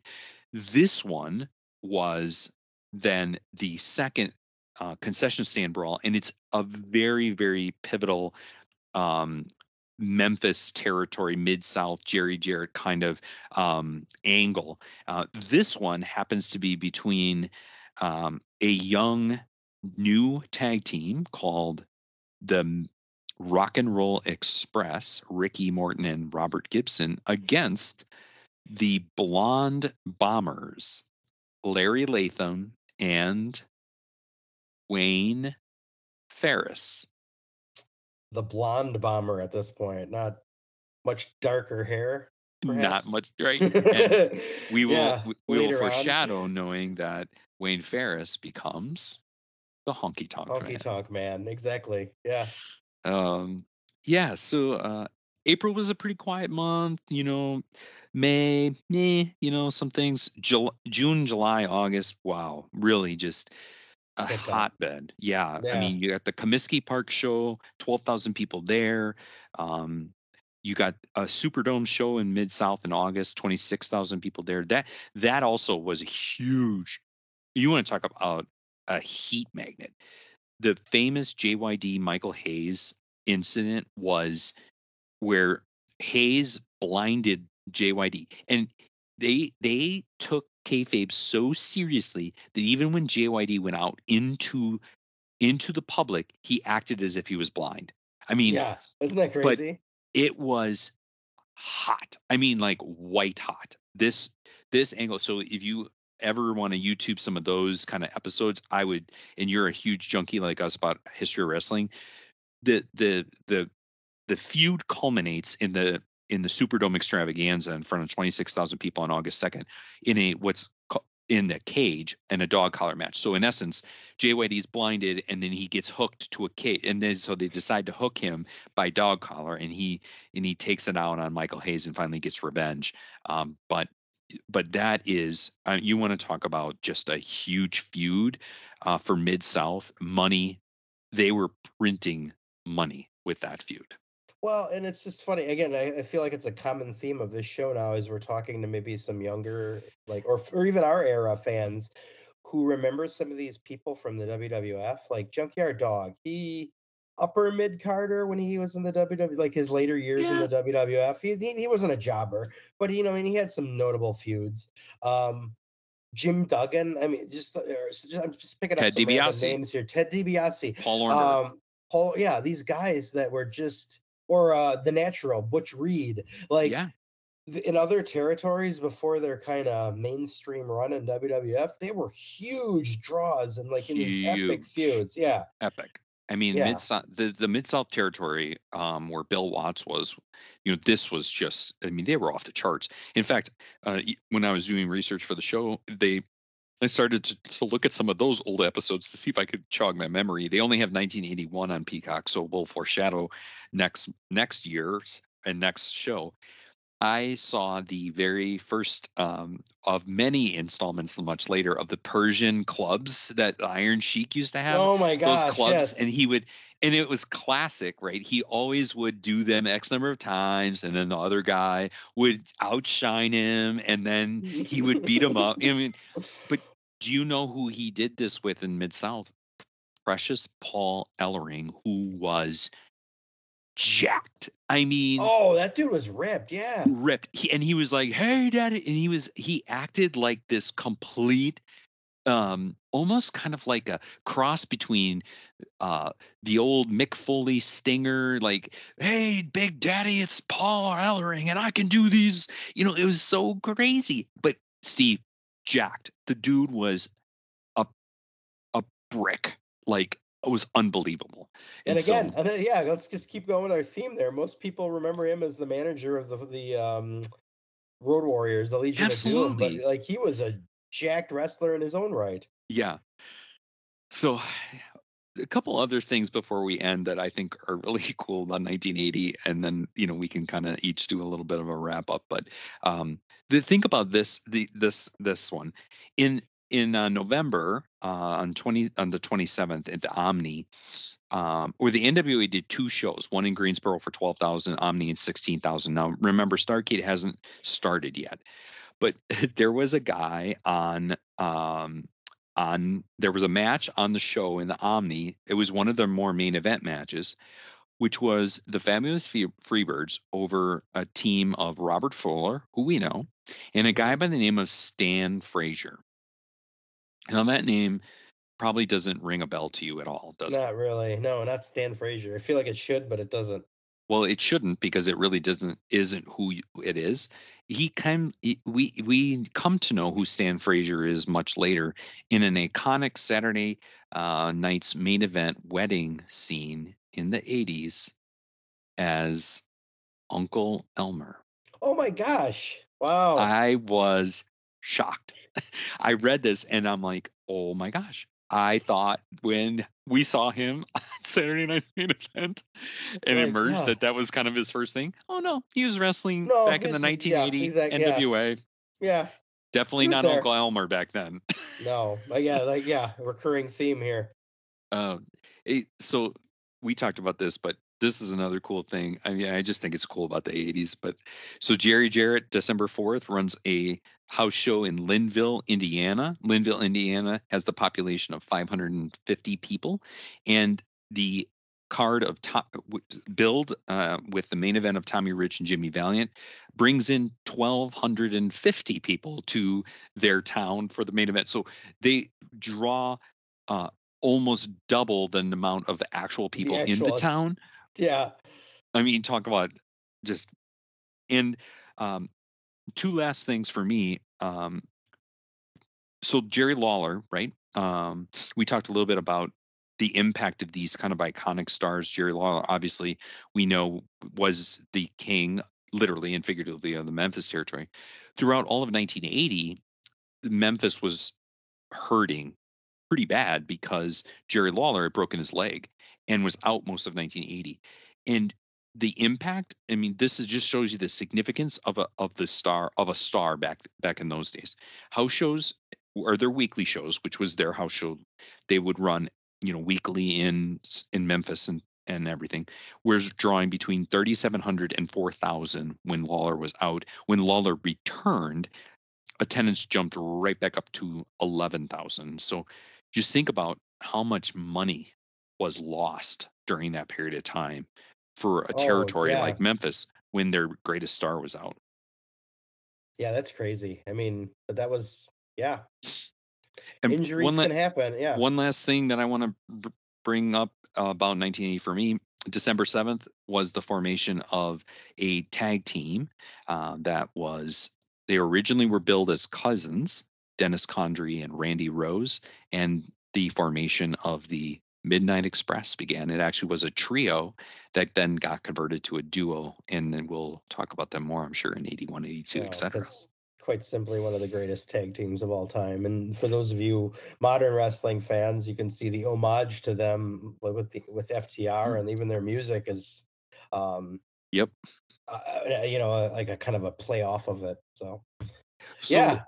This one was then the second uh, concession stand brawl, and it's a very very pivotal. Um, Memphis territory, Mid South, Jerry Jarrett kind of um, angle. Uh, this one happens to be between um, a young new tag team called the Rock and Roll Express, Ricky Morton and Robert Gibson, against the Blonde Bombers, Larry Latham and Wayne Farris. The blonde bomber at this point, not much darker hair. Not much, right? And we will Yeah, we, we will later on. foreshadow knowing that Wayne Farris becomes the honky tonk Honky man. tonk man, exactly. Yeah. Um, yeah, so uh, April was a pretty quiet month. You know, May, eh, you know, some things. Jul- June, July, August. Wow, really just a hotbed. Yeah. Yeah. I mean, you got the Comiskey Park show, 12,000 people there. Um, you got a Superdome show in Mid South in August, 26,000 people there. That that also was a huge. You want to talk about a heat magnet. The famous JYD Michael Hayes incident was where Hayes blinded JYD, and they they took kayfabe so seriously that even when JYD went out into into the public, he acted as if he was blind. I mean, yeah, isn't that crazy? but- it was hot. I mean, like white hot. This this angle. So if you ever want to YouTube some of those kind of episodes, I would. And you're a huge junkie like us about history of wrestling. The the the the feud culminates in the in the Superdome extravaganza in front of 26,000 people on August 2nd in a what's in the cage and a dog collar match. So in essence, JYD's blinded and then he gets hooked to a cage and then so they decide to hook him by dog collar and he and he takes it out on Michael Hayes and finally gets revenge. Um, but but that is uh, you want to talk about just a huge feud uh, for Mid South money. They were printing money with that feud. Well, and it's just funny. Again, I, I feel like it's a common theme of this show now as we're talking to maybe some younger, like, or or even our era fans who remember some of these people from the WWF, like Junkyard Dog. He upper mid carder when he was in the WWF, like his later years in the WWF. He, he he wasn't a jobber, but you know, and he had some notable feuds. Um, Jim Duggan. I mean, just, uh, just I'm just picking Ted up some names here. Ted DiBiase. Paul Orndorff. Um, Paul, yeah, these guys that were just, or uh, the natural Butch Reed, like yeah, in other territories before their kind of mainstream run in WWF, they were huge draws and like in these epic feuds. Yeah, epic. I mean, Yeah. mid South the the mid South territory, um, where Bill Watts was, you know, this was just. I mean, they were off the charts. In fact, uh, when I was doing research for the show, they I started to, to look at some of those old episodes to see if I could jog my memory. They only have 1981 on Peacock, so we'll foreshadow next next year's and next show. I saw the very first um, of many installments much later of the Persian clubs that Iron Sheik used to have oh my gosh, those clubs yes. and he would and it was classic right? He always would do them x number of times and then the other guy would outshine him and then he would beat him up. I mean but do you know who he did this with in mid south precious paul ellering who was jacked. I mean oh, that dude was ripped. Yeah, ripped. He, and he was like hey daddy and he was he acted like this complete um almost kind of like a cross between uh the old Mick Foley stinger like hey big daddy it's Paul Ellering and I can do these you know it was so crazy but Steve jacked the dude was a a brick like it was unbelievable and so- again, and, uh, yeah, let's just keep going with our theme there. Most people remember him as the manager of the the um, Road Warriors, the Legion of Doom, Absolutely. but like he was a jacked wrestler in his own right. Yeah. So a couple other things before we end that I think are really cool about 1980, and then you know we can kind of each do a little bit of a wrap up. But um, the think about this the this this one in in uh, November uh, on 20 on the 27th at the Omni. Um, where the NWA did two shows, one in Greensboro for 12,000, Omni in 16,000. Now, remember, Starcade hasn't started yet, but there was a guy on um, on there was a match on the show in the Omni. It was one of their more main event matches, which was the Fabulous Freebirds over a team of Robert Fuller, who we know, and a guy by the name of Stan Frazier. Now that name probably doesn't ring a bell to you at all, does it? Not really. No, not Stan Frazier. I feel like it should, but it doesn't. Well, it shouldn't because it really doesn't isn't who it is. He kind he- we we come to know who Stan Frazier is much later in an iconic Saturday uh, night's main event wedding scene in the '80s as Uncle Elmer. Oh my gosh! Wow. I was shocked. I read this and I'm like, oh my gosh, I thought when we saw him on Saturday Night's main event and Like, it emerged yeah. that that was kind of his first thing. Oh no, he was wrestling No, back in the this is- yeah, 1980 yeah. NWA. Yeah. Definitely not there. Uncle Elmer back then. No. Like, yeah. Like yeah. Recurring theme here. Um, it- so we talked about this, but this is another cool thing. I mean, I just think it's cool about the 80s. But so Jerry Jarrett, December 4th, runs a house show in Linville, Indiana. Linville, Indiana has the population of 550 people, and the card of top build uh, with the main event of Tommy Rich and Jimmy Valiant brings in 1,250 people to their town for the main event. So they draw uh, almost double the amount of actual people in the town. Yeah. I mean, talk about just and um, two last things for me. Um, so Jerry Lawler, right? Um, we talked a little bit about the impact of these kind of iconic stars. Jerry Lawler, obviously, we know was the king, literally and figuratively, of the Memphis territory. Throughout all of 1980, Memphis was hurting pretty bad because Jerry Lawler had broken his leg and was out most of 1980. And the impact, I mean, this is just shows you the significance of a of the star of a star back back in those days. House shows or their weekly shows, which was their house show, they would run, you know, weekly in in Memphis and and everything was drawing between 3,700 and 4,000 when Lawler was out. When Lawler returned, attendance jumped right back up to 11,000. So just think about how much money was lost during that period of time for a Oh, territory yeah. like Memphis when their greatest star was out. Yeah. That's crazy. I mean, but that was yeah. And Injuries one la- can happen. Yeah. One last thing that I want to b- bring up uh, about 1980 for me, December 7th was the formation of a tag team uh, that was they originally were billed as cousins, Dennis Condrey and Randy Rose, and the formation of the Midnight Express began. It actually was a trio that then got converted to a duo, and then we'll talk about them more, I'm sure, in 81, 82, Yeah, etc. quite simply one of the greatest tag teams of all time. And for those of you modern wrestling fans, you can see the homage to them with with the with FTR and even their music is, um, Yep. uh, you know, uh, like a kind of a play off of it. So So, yeah,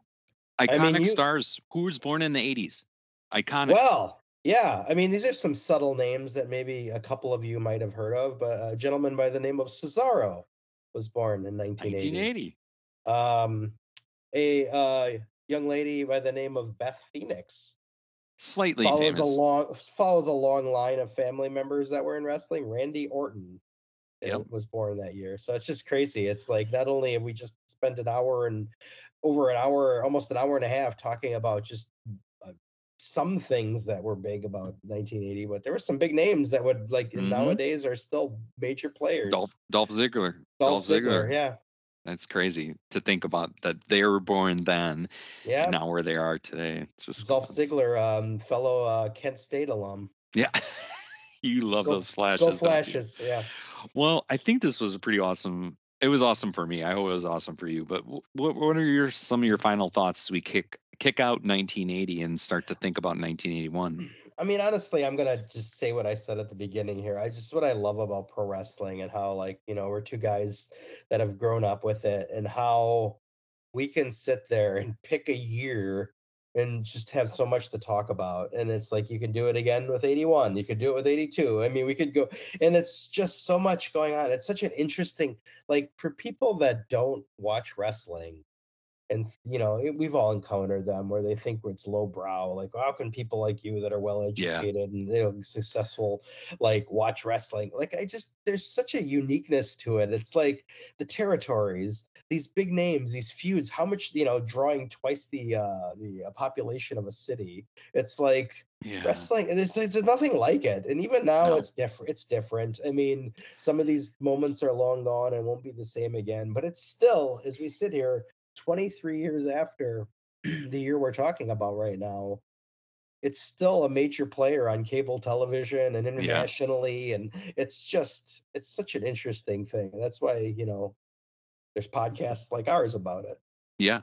iconic mean, you- stars. Who was born in the 80s? Iconic. well. Yeah, I mean, these are some subtle names that maybe a couple of you might have heard of, but a gentleman by the name of Cesaro was born in 1980. 1980. Um, a uh, young lady by the name of Beth Phoenix Slightly follows famous. a long follows a long line of family members that were in wrestling. Randy Orton uh, Yep. was born that year, so it's just crazy. It's like not only have we just spent an hour and over an hour, almost an hour and a half, talking about just some things that were big about 1980, but there were some big names that would like Mhm. nowadays are still major players. Dolph, Dolph Ziggler. Dolph Ziggler, yeah, That's crazy to think about that they were born then yeah. and now where they are today. It's just Dolph Ziggler, um, fellow uh, Kent State alum. Yeah. you love Go- those flashes. Go flashes, yeah. Well, I think this was a pretty awesome. It was awesome for me. I hope it was awesome for you. But what what are your some of your final thoughts as we kick kick out 1980 and start to think about 1981? I mean, honestly, I'm gonna just say what I said at the beginning here. I just what I love about pro wrestling and how like you know we're two guys that have grown up with it and how we can sit there and pick a year and just have so much to talk about. And it's like you can do it again with 81. You could do it with 82. I mean, we could go and it's just so much going on. It's such an interesting like for people that don't watch wrestling and you know it- we've all encountered them where they think it's lowbrow like how can people like you that are well Yeah. educated and you know successful like watch wrestling like i just there's such a uniqueness to it it's like the territories these big names these feuds how much you know drawing twice the uh the uh, population of a city it's like Yeah. wrestling there's, there's there's nothing like it and even now No. it's different it's different i mean some of these moments are long gone and won't be the same again but it's still as we sit here 23 years after the year we're talking about right now it's still a major player on cable television and internationally and it's just it's such an interesting thing. That's why you know there's podcasts like ours about it. Yeah.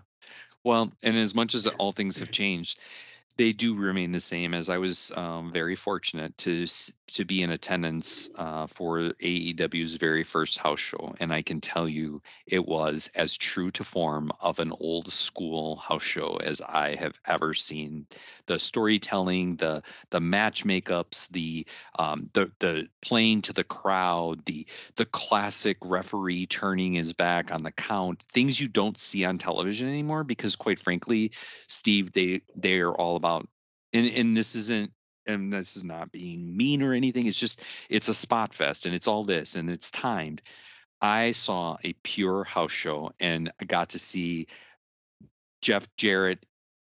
Well, and as much as all things have changed, they do remain the same as I was um, very fortunate to to be in attendance uh, for AEW's very first house show, and I can tell you it was as true to form of an old school house show as I have ever seen. The storytelling, the the match makeups, the um, the the playing to the crowd, the the classic referee turning his back on the count, things you don't see on television anymore because, quite frankly, Steve, they they are all about and and this isn't and this is not being mean or anything it's just it's a spot fest and it's all this and it's timed. I saw a pure house show and i got to see jeff jarrett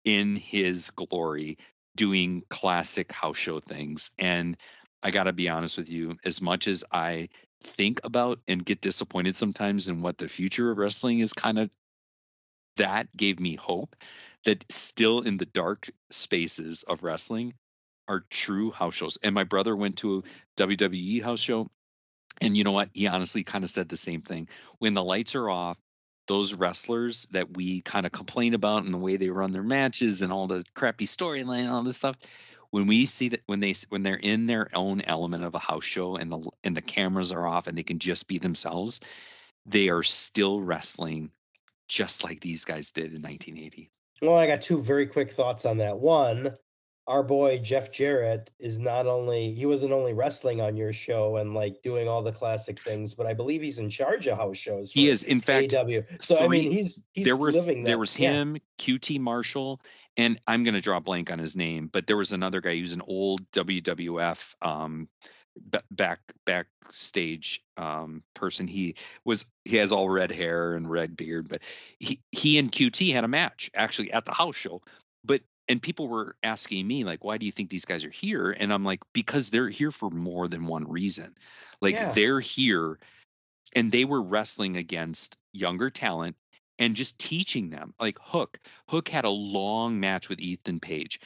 in his glory doing classic house show things and i got to be honest with you as much as i think about and get disappointed sometimes in what the future of wrestling is kind of that gave me hope that still in the dark spaces of wrestling are true house shows. And my brother went to a WWE house show. And you know what? He honestly kind of said the same thing. When the lights are off, those wrestlers that we kind of complain about and the way they run their matches and all the crappy storyline and all this stuff, when we see that when they when they're in their own element of a house show and the and the cameras are off and they can just be themselves, they are still wrestling just like these guys did in 1980. Well, I got two very quick thoughts on that. One, our boy Jeff Jarrett is not only he wasn't only wrestling on your show and like doing all the classic things, but I believe he's in charge of house shows. He is, in fact, AEW. So three, I mean, he's he's there were. There was him, yeah. QT Marshall, and I'm going to draw a blank on his name, but there was another guy who's an old WWF um, back backstage um, person. He was he has all red hair and red beard, but he he and QT had a match actually at the house show. But and people were asking me like, why do you think these guys are here? And I'm like, because they're here for more than one reason. Like yeah. they're here, and they were wrestling against younger talent and just teaching them. Like Hook, Hook had a long match with Ethan Page.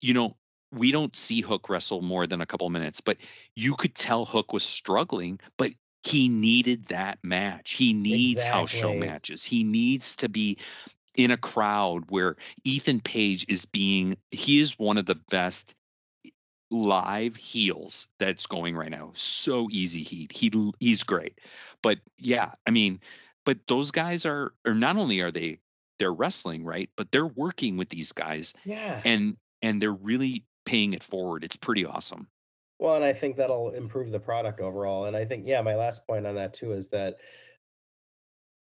You know, we don't see Hook wrestle more than a couple minutes, but you could tell Hook was struggling, but he needed that match. He needs exactly. house show matches. He needs to be in a crowd where Ethan Page is being he is one of the best live heels that's going right now. So easy heat. He he's great. But yeah, I mean, but those guys are or not only are they they're wrestling, right? But they're working with these guys. Yeah. And and they're really paying it forward. It's pretty awesome. Well, and I think that'll improve the product overall. And I think, yeah, my last point on that too is that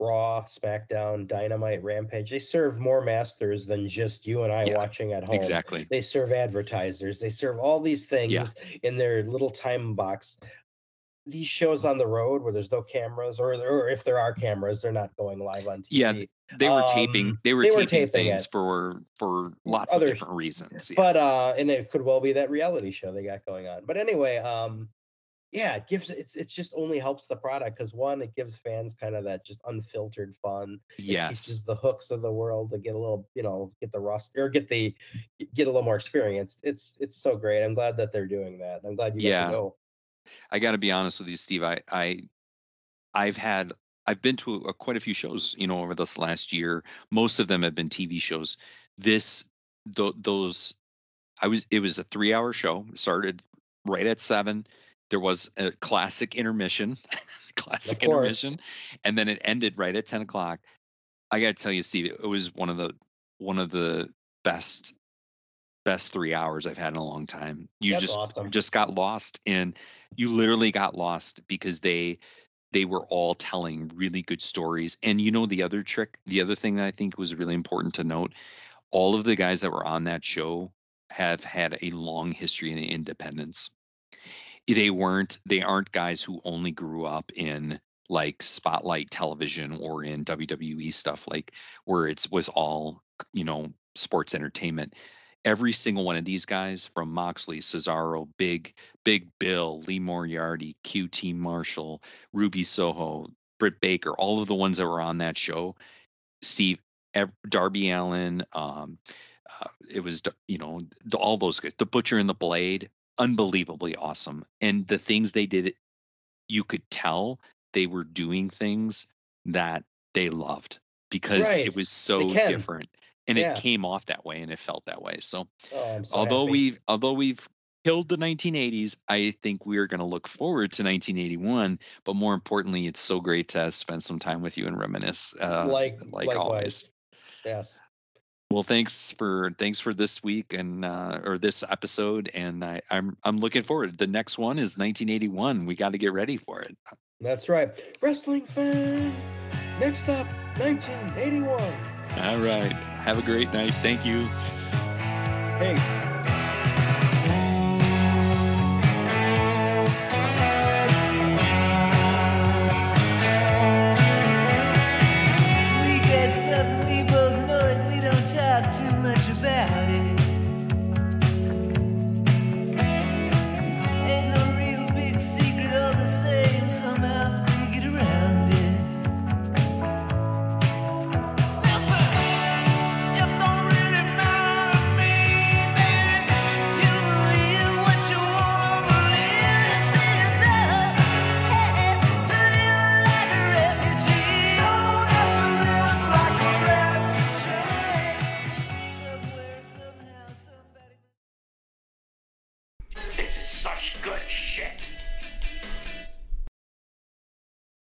Raw, SmackDown, Dynamite, Rampage, they serve more masters than just you and I yeah, watching at home. Exactly. They serve advertisers. They serve all these things yeah. in their little time box. These shows on the road where there's no cameras, or, or if there are cameras, they're not going live on TV. Yeah, they were um, taping. They were, they taping, taping things it. for for lots Other, of different reasons. Yeah. But uh, and it could well be that reality show they got going on. But anyway, um, yeah, it gives it's it just only helps the product because one, it gives fans kind of that just unfiltered fun. Yes, it teaches the hooks of the world to get a little, you know, get the rust or get the get a little more experience. It's it's so great. I'm glad that they're doing that. I'm glad you yeah. got to go. I got to be honest with you, Steve. I I I've had I've been to a, quite a few shows, you know, over this last year. Most of them have been TV shows. This, th- those, I was. It was a three-hour show. Started right at seven. There was a classic intermission, classic intermission, and then it ended right at ten o'clock. I got to tell you, Steve, it was one of the one of the best best three hours I've had in a long time. You That's just awesome. just got lost and you literally got lost because they they were all telling really good stories. And you know, the other trick, the other thing that I think was really important to note, all of the guys that were on that show have had a long history in independents. They weren't, they aren't guys who only grew up in like spotlight television or in WWE stuff, like where it was all, you know, sports entertainment. Every single one of these guys from Moxley, Cesaro, Big, Big Bill, Lee Moriarty, QT Marshall, Ruby Soho, Britt Baker, all of the ones that were on that show, Steve, Darby Allin, um, uh, it was, you know, all those guys, the Butcher and the Blade, unbelievably awesome. And the things they did, you could tell they were doing things that they loved because right. it was so different and Yeah. it came off that way and it felt that way. So Oh, so although happy. we've although we've killed the 1980s, I think we're going to look forward to 1981. But more importantly, it's so great to spend some time with you and reminisce, uh, like like likewise. always. Yes. Well, thanks for thanks for this week and uh, or this episode, and I, I'm I'm looking forward. The next one is 1981. We got to get ready for it. That's right. Wrestling fans. Next up, 1981. All right. Have a great night. Thank you. Peace.